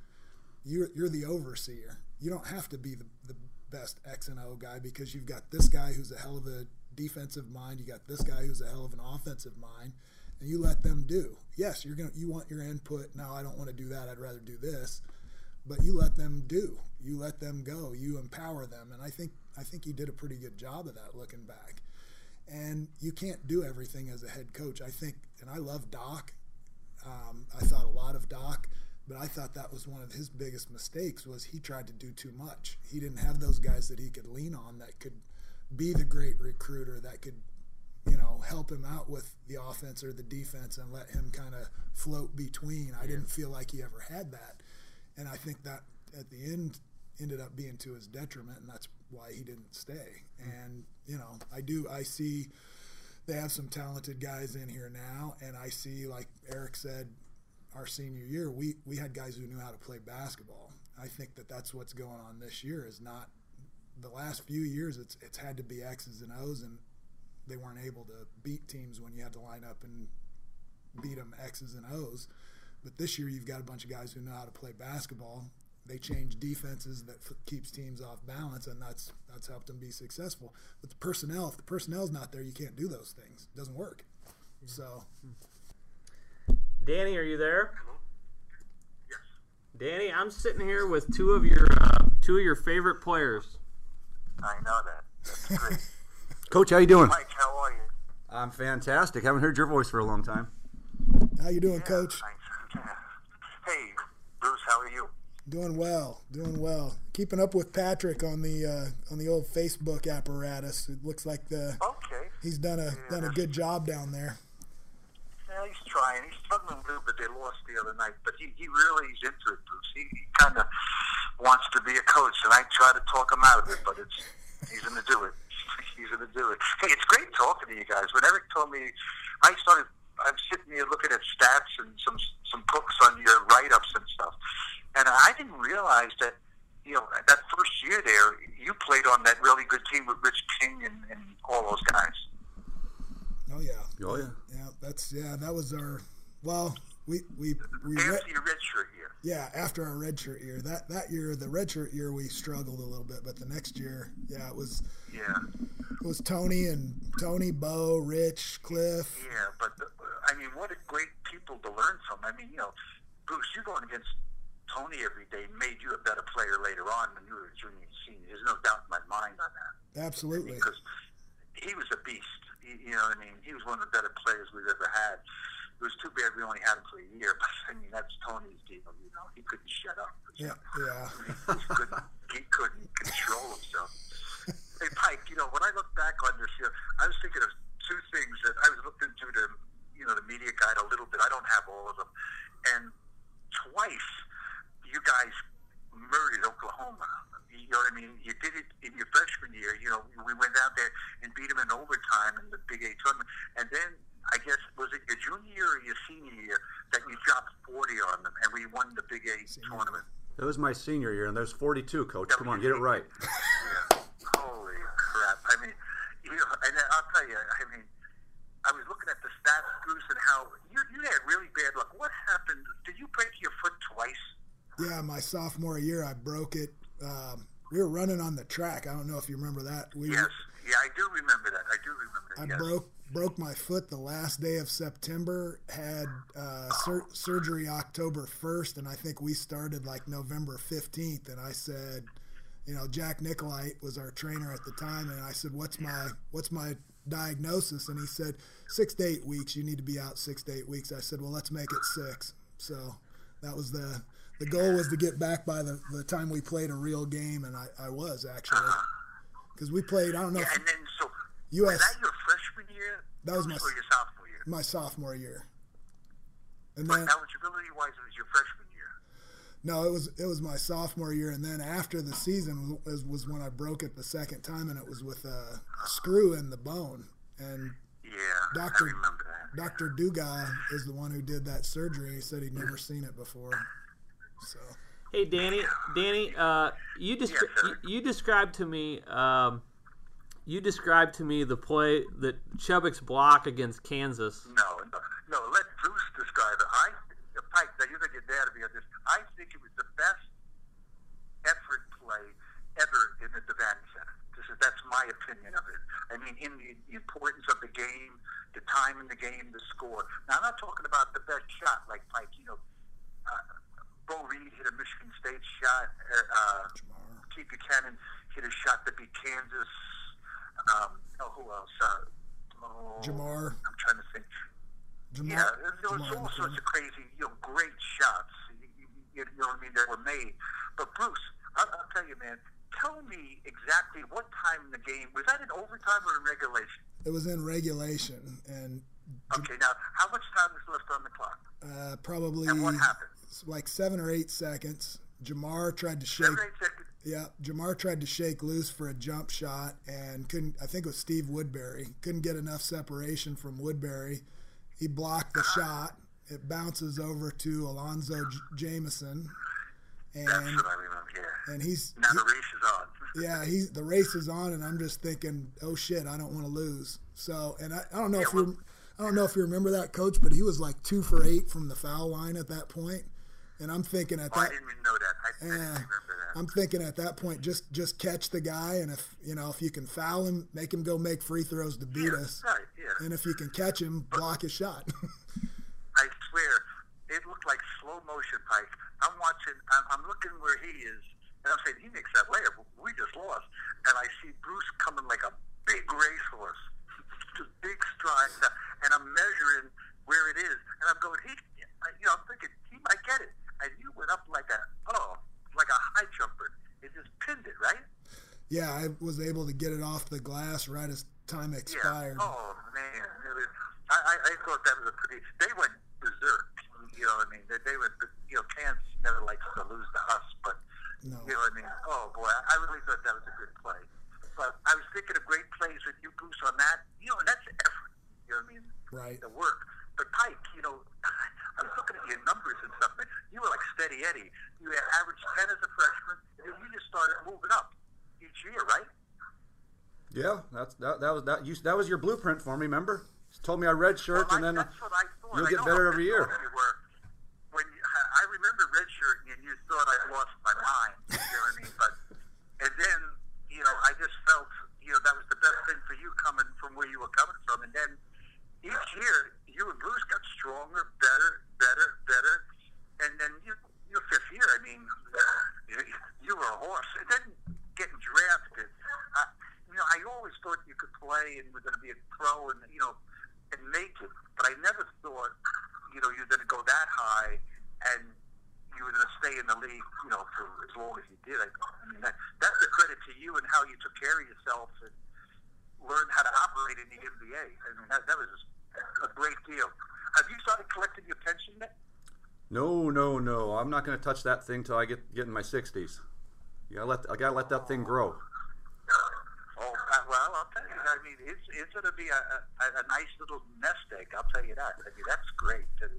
you're, you're the overseer. You don't have to be the, the best X and O guy because you've got this guy who's a hell of a defensive mind. You got this guy who's a hell of an offensive mind, and you let them do. Yes, you're gonna you want your input. No, I don't want to do that. I'd rather do this. But you let them do. You let them go. You empower them, and I think I think you did a pretty good job of that looking back. And you can't do everything as a head coach. I think, and I love Doc. Um, I thought a lot of Doc but I thought that was one of his biggest mistakes was he tried to do too much. He didn't have those guys that he could lean on that could be the great recruiter that could you know help him out with the offense or the defense and let him kind of float between. I didn't feel like he ever had that. And I think that at the end ended up being to his detriment and that's why he didn't stay. Hmm. And you know, I do I see they have some talented guys in here now and I see like Eric said our senior year, we, we had guys who knew how to play basketball. I think that that's what's going on this year is not the last few years. It's it's had to be X's and O's, and they weren't able to beat teams when you had to line up and beat them X's and O's. But this year, you've got a bunch of guys who know how to play basketball. They change defenses that f- keeps teams off balance, and that's that's helped them be successful. But the personnel, if the personnel's not there, you can't do those things. It doesn't work. So. Danny, are you there? Yes. Danny, I'm sitting here with two of your uh, two of your favorite players. I know that. That's great. Coach, how you doing? Mike, how are you? I'm fantastic. Haven't heard your voice for a long time. How you doing, Coach? Thanks. Hey, Bruce, how are you? Doing well, doing well. Keeping up with Patrick on the uh, on the old Facebook apparatus. It looks like the Okay. he's done a done a good job down there. Yeah, he's trying. He's struggling a little bit. They lost the other night, but he, he really is into it, Bruce. He, he kind of wants to be a coach, and I try to talk him out of it, but it's he's going to do it. He's going to do it. Hey, it's great talking to you guys. When Eric told me, I started. I'm sitting here looking at stats and some some books on your write ups and stuff, and I didn't realize that you know that first year there, you played on that really good team with Rich King and, and all those guys. Oh yeah. Oh yeah. Yeah, that's yeah. That was our well. We we we After your redshirt year. yeah after our redshirt year. That that year, the redshirt year, we struggled a little bit, but the next year, yeah, it was Yeah. it was Tony and Tony, Bo, Rich, Cliff. Yeah, but the, I mean, what a great people to learn from. I mean, you know, Bruce, you going against Tony every day made you a better player later on when you were a junior and senior. There's no doubt in my mind on that Absolutely. because he was a beast. He, you know what I mean? He was one of the better players we've ever had. It was too bad we only had him for a year, but I mean, that's Tony's deal. You know, he couldn't shut up. Yeah, yeah. he couldn't, he couldn't control himself. Hey, Pike, you know, when I look back on this year, I was thinking of two things that I was looking through the, you know, the media guide a little bit. I don't have all of them. And twice, you guys murdered Oklahoma. You know what I mean? You did it in your freshman year. You know, we went out there and beat them in overtime in the Big Eight tournament. And then, I guess, was it your junior year or your senior year that you dropped 40 on them and we won the Big Eight tournament? That was my senior year, and there's 42, coach. Come on, get it right. Yeah. Holy crap. I mean, you know, and I'll tell you, I mean, I was looking at the stats, Bruce, and how you, you had really bad luck. What happened? Did you break your foot twice? Yeah, my sophomore year, I broke it. Um, we were running on the track. I don't know if you remember that. We Yes. Yeah, I do remember that. I do remember that. I yes. broke broke my foot the last day of September. Had uh, sur- surgery October first, and I think we started like November fifteenth. And I said, you know, Jack Nicolite was our trainer at the time, and I said, "What's my what's my diagnosis?" And he said, six to eight weeks. You need to be out six to eight weeks." I said, "Well, let's make it six. So that was the the goal was to get back by the, the time we played a real game, and I, I was actually because we played. I don't know. Yeah, if, and then so US. was that your freshman year? That was my- or your sophomore year. my sophomore year. And But then eligibility wise, it was your freshman year. no, it was it was my sophomore year, and then after the season was, was when I broke it the second time, and it was with a screw in the bone. And Yeah, Doctor- I remember that. Doctor Duga is the one who did that surgery. He said he'd never seen it before. So Hey, Danny. Danny, uh, you, descri- Yes, you you described to me. Um, you described to me the play that Chubick's block against Kansas. No, no, no. Let Bruce describe it. I, Pike, now you're gonna get mad at me on this. I think it was the best effort play ever in the Devaney Center. This is that's my opinion of it. I mean, in the, importance of the game, the time in the game, the score. Now, I'm not talking about the best shot like Pike. You know, uh, Bo Reed hit a Michigan State shot. Uh, uh, Keith Buchanan hit a shot that beat Kansas. Um, oh, who else? Uh, oh, Jamar, I'm trying to think. Jamar, Yeah, there was Jamar all sorts of crazy, you know, great shots. You, you, you know what I mean? That were made. But Bruce, I'll, I'll tell you, man. Tell me exactly what time in the game was that in overtime or in regulation? It was in regulation, and Okay, now how much time is left on the clock? uh, probably And what happened? like seven or eight seconds. Jamar tried to shake. Seven, eight seconds. Yeah, Jamar tried to shake loose for a jump shot and couldn't. I think it was Steve Woodberry couldn't get enough separation from Woodberry. He blocked the shot. It bounces over to Alonzo J- Jamison, That's and what I remember. Yeah. and he's Now the race is on. yeah he's the race is on, and I'm just thinking, oh shit, I don't want to lose. So, and I, I don't know if well- you I don't know if you remember that coach, but he was like two for eight from the foul line at that point, and I'm thinking at Oh, I that didn't even know that. I, I didn't remember that. I'm thinking at that point, just just catch the guy, and if you know if you can foul him, make him go make free throws to beat yeah, us, Right. Yeah. and if you can catch him, block his shot. I swear, it looked like slow motion, Pike. I'm watching, I'm, I'm looking where he is, and I'm saying, he makes that layup. We just lost. And I see Bruce coming like a big racehorse, just big strides, and I'm measuring where it is. And I'm going, he, I- you know, I'm thinking, he might get it. And you went up like a, oh, like a high jumper. It just pinned it, right? yeah, I was able to get it off the glass right as time expired. Yeah. Oh man, was, I, I, thought that was a pretty. They went berserk. You know what I mean? They, they were. You know, Kansas never likes to lose to us, but No, you know, what I mean, oh boy, I really thought that was a good play. But I was thinking of great plays with you, Bruce, on that. You know, that's effort. You know what I mean? Right. The work. But Pike, you know, I was looking at your numbers and stuff. But you were like steady Eddie. You had averaged ten as a freshman, and then you just started moving up each year, right? Yeah, that's that, that was that you that was your blueprint for me. Remember, you told me I red shirt, Well, and then I, that's what I thought. you'll I get better every year. You were when you, I remember redshirting and you thought I lost my mind. You know what I mean? But and then you know I just felt you know that was the best thing for you coming from where you were coming from. And then each year you and Bruce got stronger, better, better, better. And then you your fifth year, I mean, you, you were a horse. And then getting drafted. I, you know, I always thought you could play and were going to be a pro and you know and make it, but I never thought you know you're going to go that high and you were going to stay in the league you know for as long as you did. I, I mean, that, that's a credit to you and how you took care of yourself and learned how to operate in the NBA. I mean, that, that was a great deal. Have you started collecting your pension yet? no, no, no, I'm not going to touch that thing till I get get in my 60s. You gotta let I gotta let that thing grow. Oh, uh, well, I'll tell you. I mean, it's it's going to be a, a, a nice little nest egg. I'll tell you that. I mean, that's great. And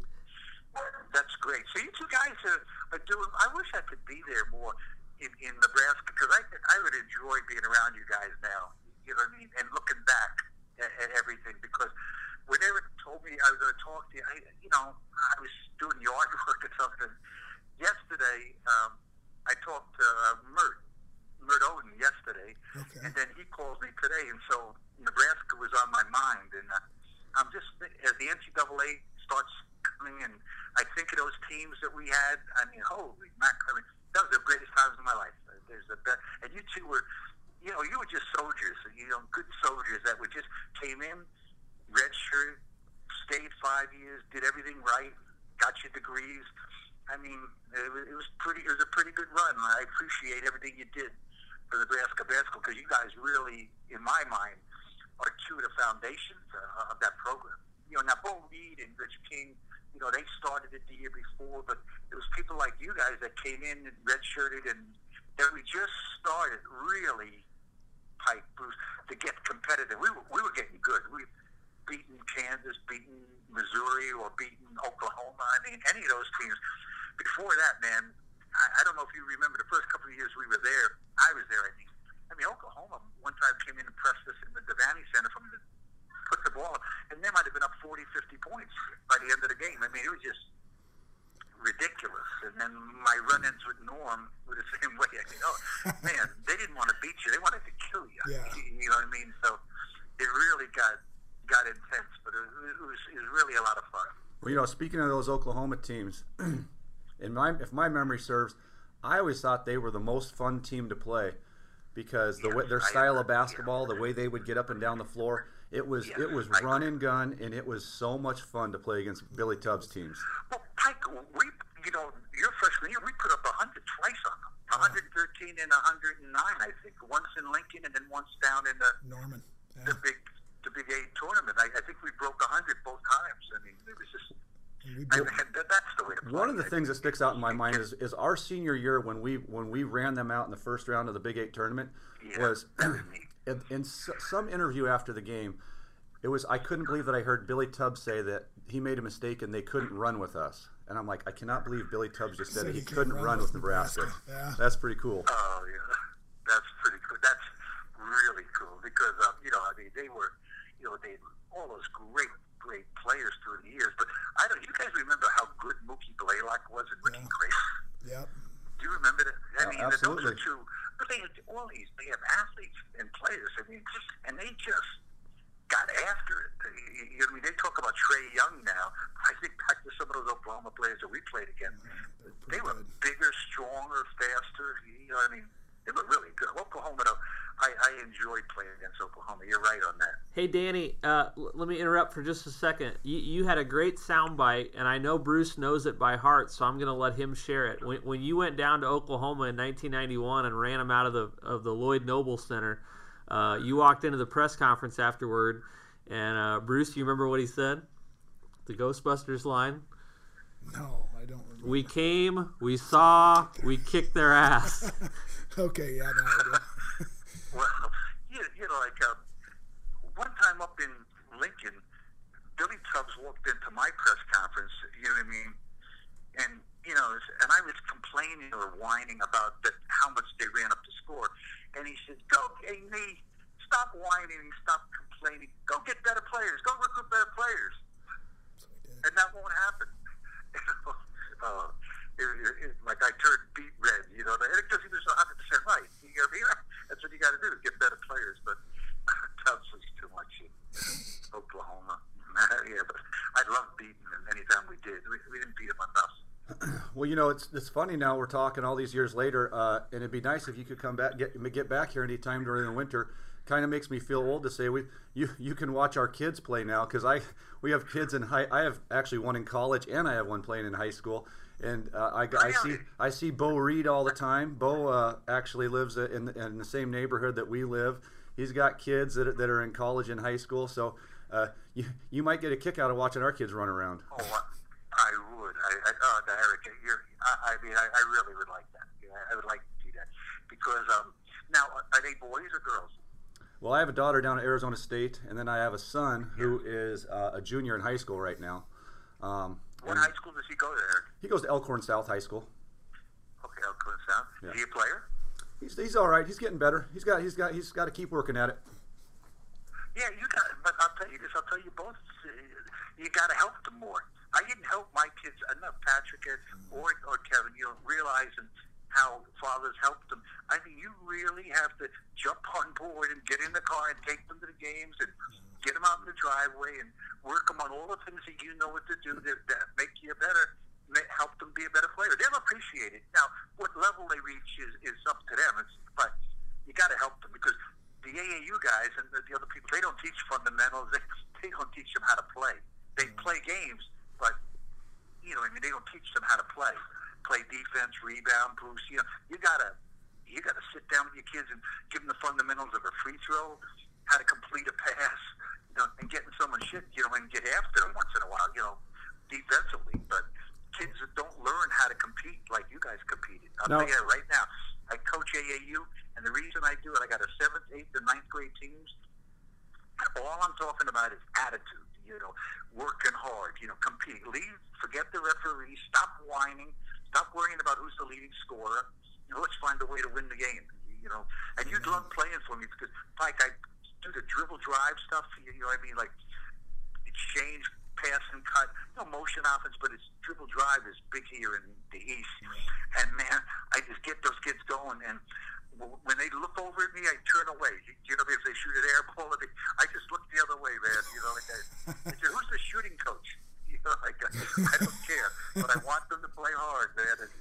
that's great. So you two guys are, are doing. I wish I could be there more in, in Nebraska because I I would enjoy being around you guys now. You know what I mean? And looking back at, at everything because when Eric told me I was going to talk to you, I you know I was doing yard work or something. Yesterday, um, I talked to uh, Mert Mert Oden yesterday, Okay. and then he calls me today, and so Nebraska was on my mind, and uh, I'm just as the NCAA starts coming, and I think of those teams that we had. I mean, holy mackerel! I mean, that was the greatest times of my life. There's the best, and you two were, you know, you were just soldiers, you know, good soldiers that would just came in, redshirt, stayed five years, did everything right, got your degrees. I mean, it was, pretty. It was a pretty good run. I appreciate everything you did for Nebraska basketball because you guys really, in my mind, are two of the foundations of that program. You know, now Bo Reed and Rich King, you know, they started it the year before, but it was people like you guys that came in and redshirted, and that we just started really, Pike Bruce, to get competitive. We were, we were getting good. We beaten Kansas, beaten Missouri, or beaten Oklahoma. I mean, any of those teams. Before that, man, I, I don't know if you remember the first couple of years we were there. I was there. I mean, I mean Oklahoma one time came in and pressed us in the Devaney Center from the put the ball, and they might have been up 40, 50 points by the end of the game. I mean, it was just ridiculous. And then my run-ins with Norm were the same way. I mean, oh man, they didn't want to beat you; they wanted to kill you. Yeah. You know what I mean? So it really got got intense, but it, was- it was it was really a lot of fun. Well, you know, speaking of those Oklahoma teams, in my if my memory serves, I always thought they were the most fun team to play because the way, their style of agree. basketball, the way they would get up and down the floor, it was Yes, it was I run and gun, and it was so much fun to play against Billy Tubbs teams. Well, Pike, we, you know, your freshman year, we put up 100 twice on them. 113 and 109, I think. Once in Lincoln and then once down in the, Norman. Yeah. the big the Big Eight tournament. I, I think we broke 100 both times. I mean, it was just, I mean, that's the way to play. One of the things that sticks out in my mind is, is our senior year when we when we ran them out in the first round of the Big Eight tournament Yeah, was that was neat. in, in some interview after the game. It was I couldn't believe that I heard Billy Tubbs say that he made a mistake and they couldn't run with us. And I'm like, I cannot believe Billy Tubbs just said Said he he couldn't couldn't run with Nebraska. Yeah. That's pretty cool. Oh yeah, that's pretty cool. That's really cool because um, you know, I mean, they were, you know, they all those great, great players through the years. But I don't. You guys remember how good Mookie Blaylock was and Ricky Yeah. Grace? Yep. Do you remember that? I mean, those are two. But they had all these. They have athletes and players. I mean, just and they just got after it. You, you know, I mean, they talk about Trae Young now. I think back to some of those Oklahoma players that we played against. They were good. bigger, stronger, faster. You know, what I mean, they were really good. Oklahoma, though, I, I enjoyed playing against Oklahoma. You're right on that. Hey Danny, uh, l- let me interrupt for just a second. You, you had a great soundbite, and I know Bruce knows it by heart, so I'm going to let him share it. When, when you went down to Oklahoma in 1991 and ran them out of the of the Lloyd Noble Center, uh, you walked into the press conference afterward, and uh, Bruce, you remember what he said? The Ghostbusters line. No, I don't remember. We came, we saw, we kicked their ass. okay, yeah, now I. Well, you, you know, like uh, one time up in Lincoln, Billy Tubbs walked into my press conference. You know what I mean? And you know, and I was complaining or whining about that how much they ran up the score, and he said, "Go, Amy, stop whining stop complaining. Go get better players. Go recruit better players." So and that won't happen. uh, it, it, it, like I turned beet red, you know, because he was 100 percent right. You know, what I mean? that's what you got to do: to get better players. But Tubbs too much in Oklahoma. yeah, but I love beating them anytime we did. We, we didn't beat them enough. Well, you know, it's it's funny now we're talking all these years later, uh, and it'd be nice if you could come back, get get back here anytime during the winter. Kind of makes me feel old to say we you you can watch our kids play now because I we have kids in high. I have actually one in college and I have one playing in high school. And uh, I, I see I see Bo Reed all the time. Bo uh, actually lives in, in the same neighborhood that we live. He's got kids that are, that are in college and high school, so uh, you you might get a kick out of watching our kids run around. Oh, I, would. I, I oh, Eric, you're. I, I mean, I, I really would like that. I would like to do that because um, now are they boys or girls? Well, I have a daughter down at Arizona State, and then I have a son who is uh, a junior in high school right now. Um, What high school does he go to, Eric? he goes to Elkhorn South High School. Okay, Elkhorn South. Yeah. Is he a player? He's, he's all right. He's getting better. He's got he's got he's got to keep working at it. Yeah, you got. But I'll tell you this. I'll tell you both. You got to help them more. I didn't help my kids enough, Patrick or or Kevin. You know, realizing how fathers helped them. I mean, you really have to jump on board and get in the car and take them to the games and get them out in the driveway and work them on all the things that you know what to do that, that make you a better, help them be a better player. They'll appreciate it. Now, what level they reach is, is up to them. It's, but you got to help them because the AAU guys and the, the other people, they don't teach fundamentals. They, they don't teach them how to play. They mm-hmm. play games, but you know, I mean, they don't teach them how to play, play defense, rebound, boost. You know, you gotta, you gotta sit down with your kids and give them the fundamentals of a free throw, how to complete a pass, you know, and getting someone shit, you know, and get after them once in a while, you know, defensively. But kids that don't learn how to compete like you guys competed. I'll No. tell you right now, I coach AAU, and the reason I do it, I got a seventh, eighth, and ninth grade teams. All I'm talking about is attitude. You know, working hard. You know, compete. Leave. Forget the referee. Stop whining. Stop worrying about who's the leading scorer. You know, let's find a way to win the game. You know, and you'd love playing for me because, like, I do the dribble drive stuff. You know what I mean? Like exchange, pass and cut. No motion offense, but it's dribble drive is big here in the East. And man, I just get those kids going. And when they look over at me, I turn away. You, you know, if they shoot an air ball, I just look the other way, man. You know, like I, I say, who's the shooting coach? I, I don't care, but I want them to play hard, man. And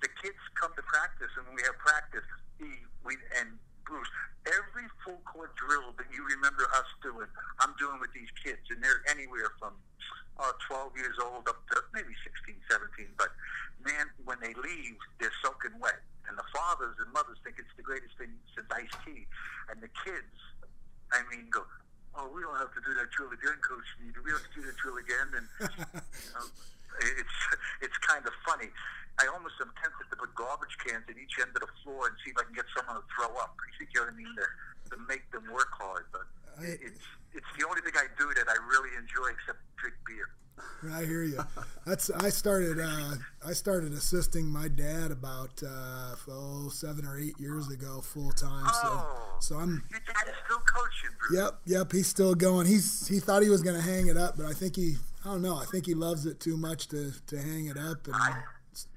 the kids come to practice, and when we have practice, he, we and Bruce, every full court drill that you remember us doing, I'm doing with these kids, and they're anywhere from uh, 12 years old up to maybe 16, 17. But man, when they leave, they're soaking wet, and the fathers and mothers think it's the greatest thing since iced tea, and the kids, I mean, go. Oh, we don't have to do that drill again, Coach. We have to do that drill again? And um, it's it's kind of funny. I almost am tempted to put garbage cans at each end of the floor and see if I can get someone to throw up. You know what I mean? To, to make them work hard. But I- it's it's the only thing I do that I really enjoy except drink beer. I hear you. That's I started. Uh, I started assisting my dad about uh, oh seven or eight years ago, full time. So, Oh. so I'm. Your dad is still coaching, Bruce. Yep, yep. He's still going. He's he thought he was going to hang it up, but I think he. I don't know. I think he loves it too much to to hang it up. And I,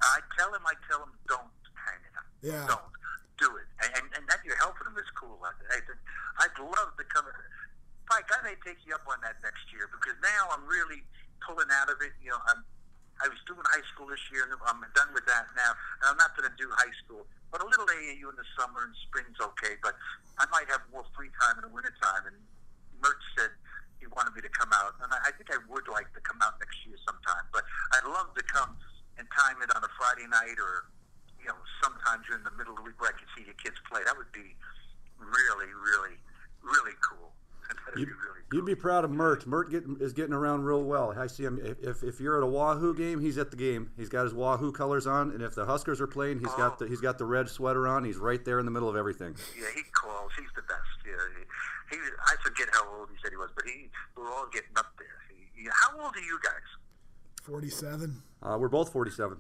I tell him, I tell him, don't hang it up. Yeah. Don't do it. And, and, and that you're helping him is cool. I, I, I'd love to come. Mike, I may take you up on that next year because now I'm really pulling out of it. You know, I'm. I was doing high school this year, and I'm done with that now. And I'm not going to do high school, but a little AAU in the summer and spring's okay. But I might have more free time in the wintertime. And Mert said he wanted me to come out, and I, I think I would like to come out next year sometime. But I'd love to come and time it on a Friday night or you know sometime during the middle of the week where I can see the kids play. That would be really, really, really cool and That'd You'd, be really you'd be proud of Mert. Mert get, is getting around real well. I see him. If, if, if you're at a Wahoo game, he's at the game. He's got his Wahoo colors on, and if the Huskers are playing, he's got the he's got the red sweater on. He's right there in the middle of everything. Yeah, he calls. He's the best. Yeah, he, he. I forget how old he said he was, but he. We're all getting up there. He, he, how old are you guys? Forty-seven. Uh, we're both 47.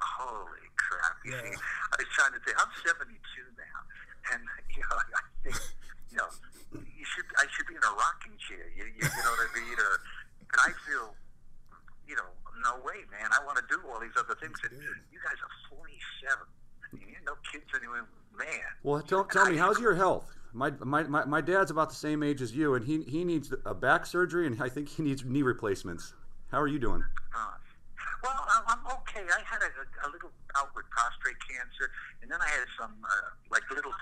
Holy crap! Yeah. see, I was trying to say I'm 72 now, and you know, I think you know, you should. I should be in a rocking chair. You, you, you know what I mean? Or, and I feel, you know, no way, man. I want to do all these other things. And you guys are 47. I you're no kids anyway, man. Well, tell, tell me, how's your health? My, my, my, my dad's about the same age as you, and he, he needs a back surgery, and I think he needs knee replacements. How are you doing? Uh, well, I'm- okay. I had a, a little bout with prostate cancer, and then I had some uh, like little,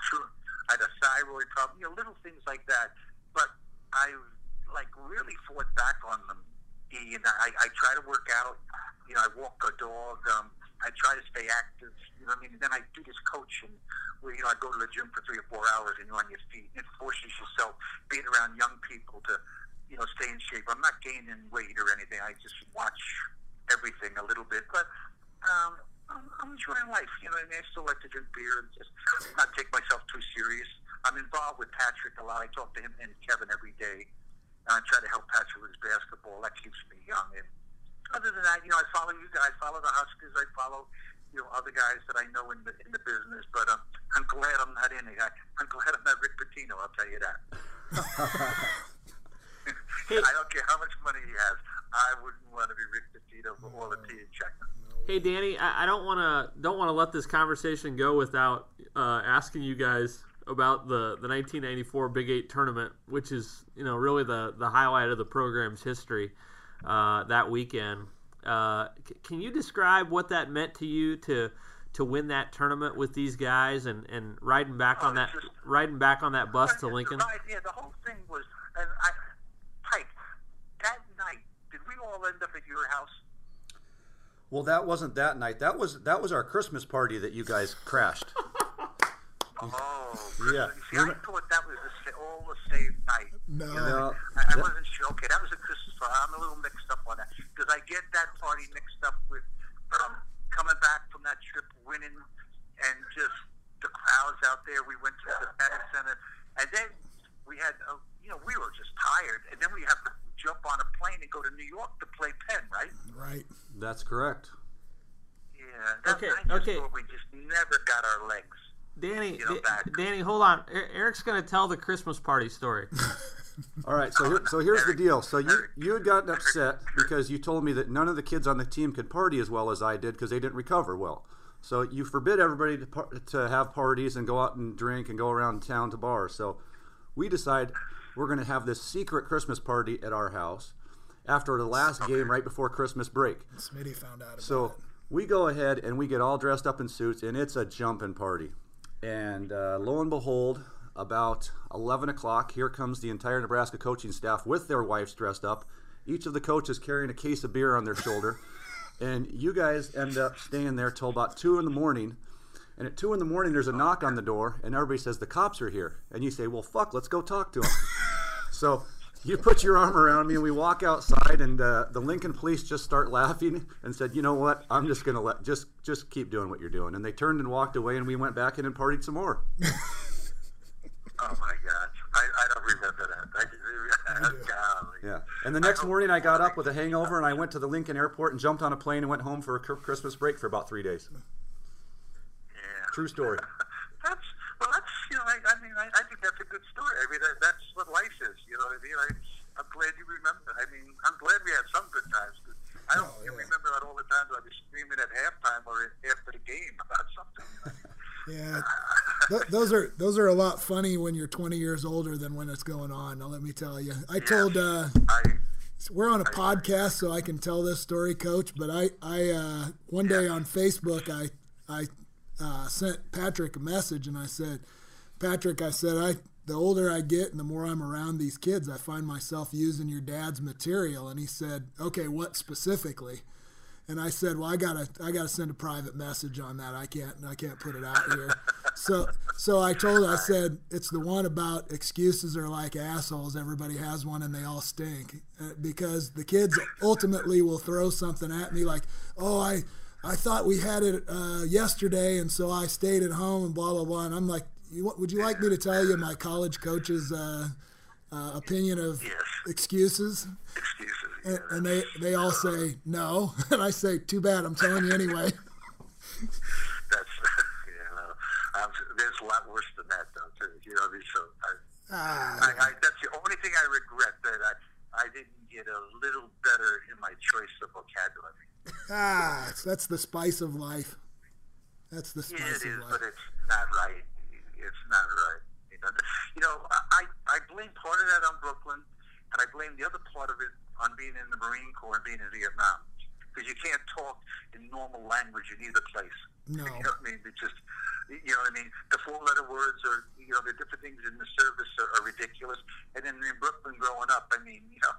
I had a thyroid problem, you know, little things like that. But I like really fought back on them. And I, I try to work out. You know, I walk a dog. Um, I try to stay active. You know what I mean? And then I do this coaching where you know I go to the gym for three or four hours and you're on your feet. It forces yourself being around young people to you know stay in shape. I'm not gaining weight or anything. I just watch everything a little bit, but um, I'm, I'm enjoying life. You know, what I mean, I still like to drink beer and just not take myself too serious. I'm involved with Patrick a lot. I talk to him and Kevin every day. And I try to help Patrick with his basketball. That keeps me young. And other than that, you know, I follow you guys. I Follow the Huskers. I follow you know other guys that I know in the in the business. But um, I'm glad I'm not in it. I, I'm glad I'm not Rick Pitino. I'll tell you that. I don't care how much money he has. I wouldn't want to be Rick Pitino for all the tea and check. Hey Danny, I, I don't want to don't want to let this conversation go without uh, asking you guys about the, the 1994 Big Eight tournament, which is you know really the the highlight of the program's history uh, that weekend. Uh, c- can you describe what that meant to you to to win that tournament with these guys and, and riding back on that riding back on that bus to Lincoln? Right, yeah, the whole thing was, and I, Pike, that night, did we all end up at your house? Well, that wasn't that night. That was that was our Christmas party that you guys crashed. Oh, Yeah. See, I thought that was the, all the same night. No. You know, No. I, I wasn't sure. Okay, that was a Christmas party. I'm a little mixed up on that because I get that party mixed up with um, coming back from that trip, winning, and just the crowds out there. We went to the Penn Center, and then we had, uh, you know, we were just tired, and then we have to jump on a plane and go to New York to play Penn, right? Right. That's correct. Yeah. That, Okay, just okay. thought we just never got our legs. Danny, You know, Da- Danny, hold on. Er- Eric's going to tell the Christmas party story. All right, so here, so here's the deal. So you you had gotten upset because you told me that none of the kids on the team could party as well as I did because they didn't recover well. So you forbid everybody to par- to have parties and go out and drink and go around town to bars. So we decide we're going to have this secret Christmas party at our house after the last game right before Christmas break. Smitty found out about So it. we go ahead and we get all dressed up in suits, and it's a jumping party. And uh, lo and behold, about 11 o'clock, here comes the entire Nebraska coaching staff with their wives dressed up. Each of the coaches carrying a case of beer on their shoulder. And you guys end up staying there till about 2 in the morning. And at 2 in the morning, there's a knock on the door, and everybody says, The cops are here. And you say, Well, fuck, let's go talk to them. so you put your arm around me, and we walk outside, and uh, the Lincoln police just start laughing and said, "You know what? I'm just gonna let just just keep doing what you're doing." And they turned and walked away, and we went back in and partied some more. Oh my God, I, I don't remember that. I, golly. Yeah. And the next morning, I got up with a hangover, and I went to the Lincoln airport and jumped on a plane and went home for a Christmas break for about three days. Yeah. True story. That's well. That's you know. I, I mean, I, I think that's a good story. I mean, that, that's what life is. You know what I mean? I, I'm glad you remember. I mean, I'm glad we had some good times. 'cause I don't Oh, yeah. remember all the times I was screaming at halftime or after the game about something. Yeah, Th- those are those are a lot funny when you're 20 years older than when it's going on. Now let me tell you. I told uh, I we're on a podcast, so I can tell this story, Coach. But I I uh, one day on Facebook I I uh, sent Patrick a message and I said, Patrick, I said I the older I get and the more I'm around these kids, I find myself using your dad's material. And he said, Okay, what specifically? and I said, "Well, I gotta, I gotta send a private message on that. I can't, I can't put it out here." so, so I told I said, "It's the one about excuses are like assholes. Everybody has one, and they all stink." Uh, because the kids ultimately will throw something at me like, "Oh, I, I thought we had it uh, yesterday, and so I stayed at home," and blah blah blah. And I'm like, you, "Would you like me to tell you my college coach's uh, uh, opinion of Yes. excuses?" Excuses. And, yeah, and they, they all say no, and I say, "Too bad, I'm telling you anyway." that's you know, there's a lot worse than that though. Too, you know, so I, Ah, I, I, that's the only thing I regret that I I didn't get a little better in my choice of vocabulary. ah, that's the spice of life. That's the Yeah, spice it is, of life. but it's not right. It's not right. You know, you know I, I blame part of that on Brooklyn, and I blame the other part of it on being in the Marine Corps and being in Vietnam. Because you can't talk in normal language in either place. No. You know what I mean? It just, you know what I mean? The four-letter words are, you know, the different things in the service are, are ridiculous. And then in Brooklyn growing up, I mean, you know,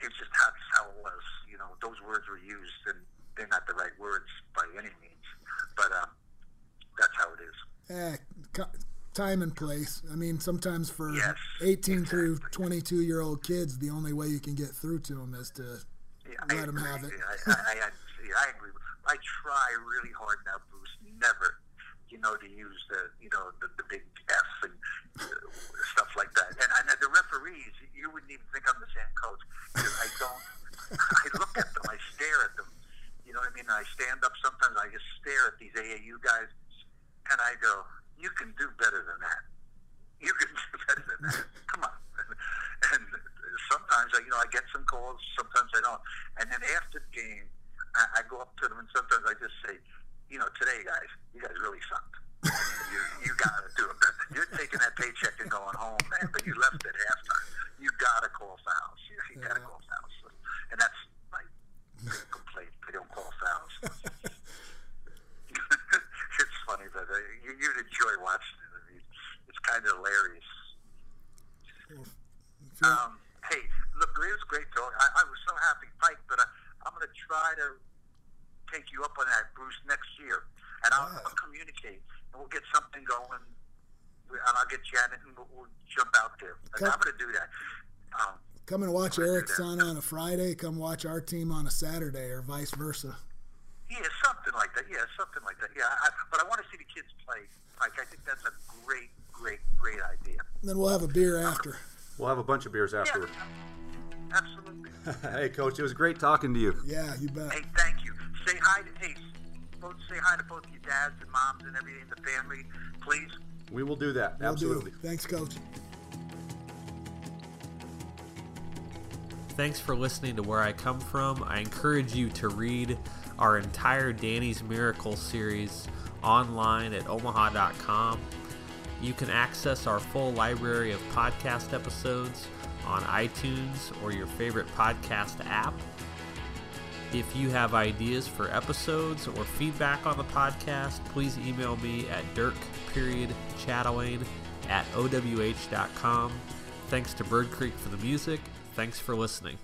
it's just how, how it was. You know, those words were used, and they're not the right words by any means. But um, that's how it is. Eh, time and place. I mean, sometimes for Yes, 18 through 22 year old kids, the only way you can get through to them is to Yeah, them agree. have it. I, I, I, I agree. I try really hard now, Bruce, never, you know, to use the, you know, the, the big F and uh, stuff like that. And, and the referees, you wouldn't even think I'm the same coach I don't. I look at them, I stare at them. You know what I mean? I stand up sometimes. I just stare at these AAU guys, and I go, "You can do better than that. You can do better than that. Come on." And sometimes, I, you know, I get some calls. Sometimes I don't. And then after the game, I, I go up to them, and sometimes I just say, "You know, today, guys, you guys really sucked. I mean, you you got to do it. better. You're taking that paycheck and going home, man. But you left at halftime. You got to call fouls. You, you got to call fouls. And that's my complaint. They don't call fouls. it's funny, but uh, you, you'd enjoy watching it. I mean, it's kind of hilarious. Um, hey, look, it was great talk. I, I was so happy, Pike, but I, I'm going to try to take you up on that, Bruce, next year, and I'll, Yeah. I'll communicate, and we'll get something going, and I'll get Janet, and we'll, we'll jump out there. Come- I'm going to do that. Um, come and watch Eric's son on a Friday, come watch our team on a Saturday, or vice versa. Yeah, something like that. Yeah, something like that. Yeah, I, but I want to see the kids play. Like, I think that's a great, great, great idea. Then we'll have a beer after. We'll have a bunch of beers afterward. Yeah, absolutely. hey, coach, it was great talking to you. Yeah, you bet. Hey, thank you. Say hi to hey, both say hi to both your dads and moms and everything in the family, please. We will do that. Will do. Absolutely. Thanks, Coach. Thanks for listening to Where I Come From. I encourage you to read our entire Danny's Miracle series online at omaha.com. You can access our full library of podcast episodes on iTunes or your favorite podcast app. If you have ideas for episodes or feedback on the podcast, please email me at dirk at owh.com. Thanks to Bird Creek for the music. Thanks for listening.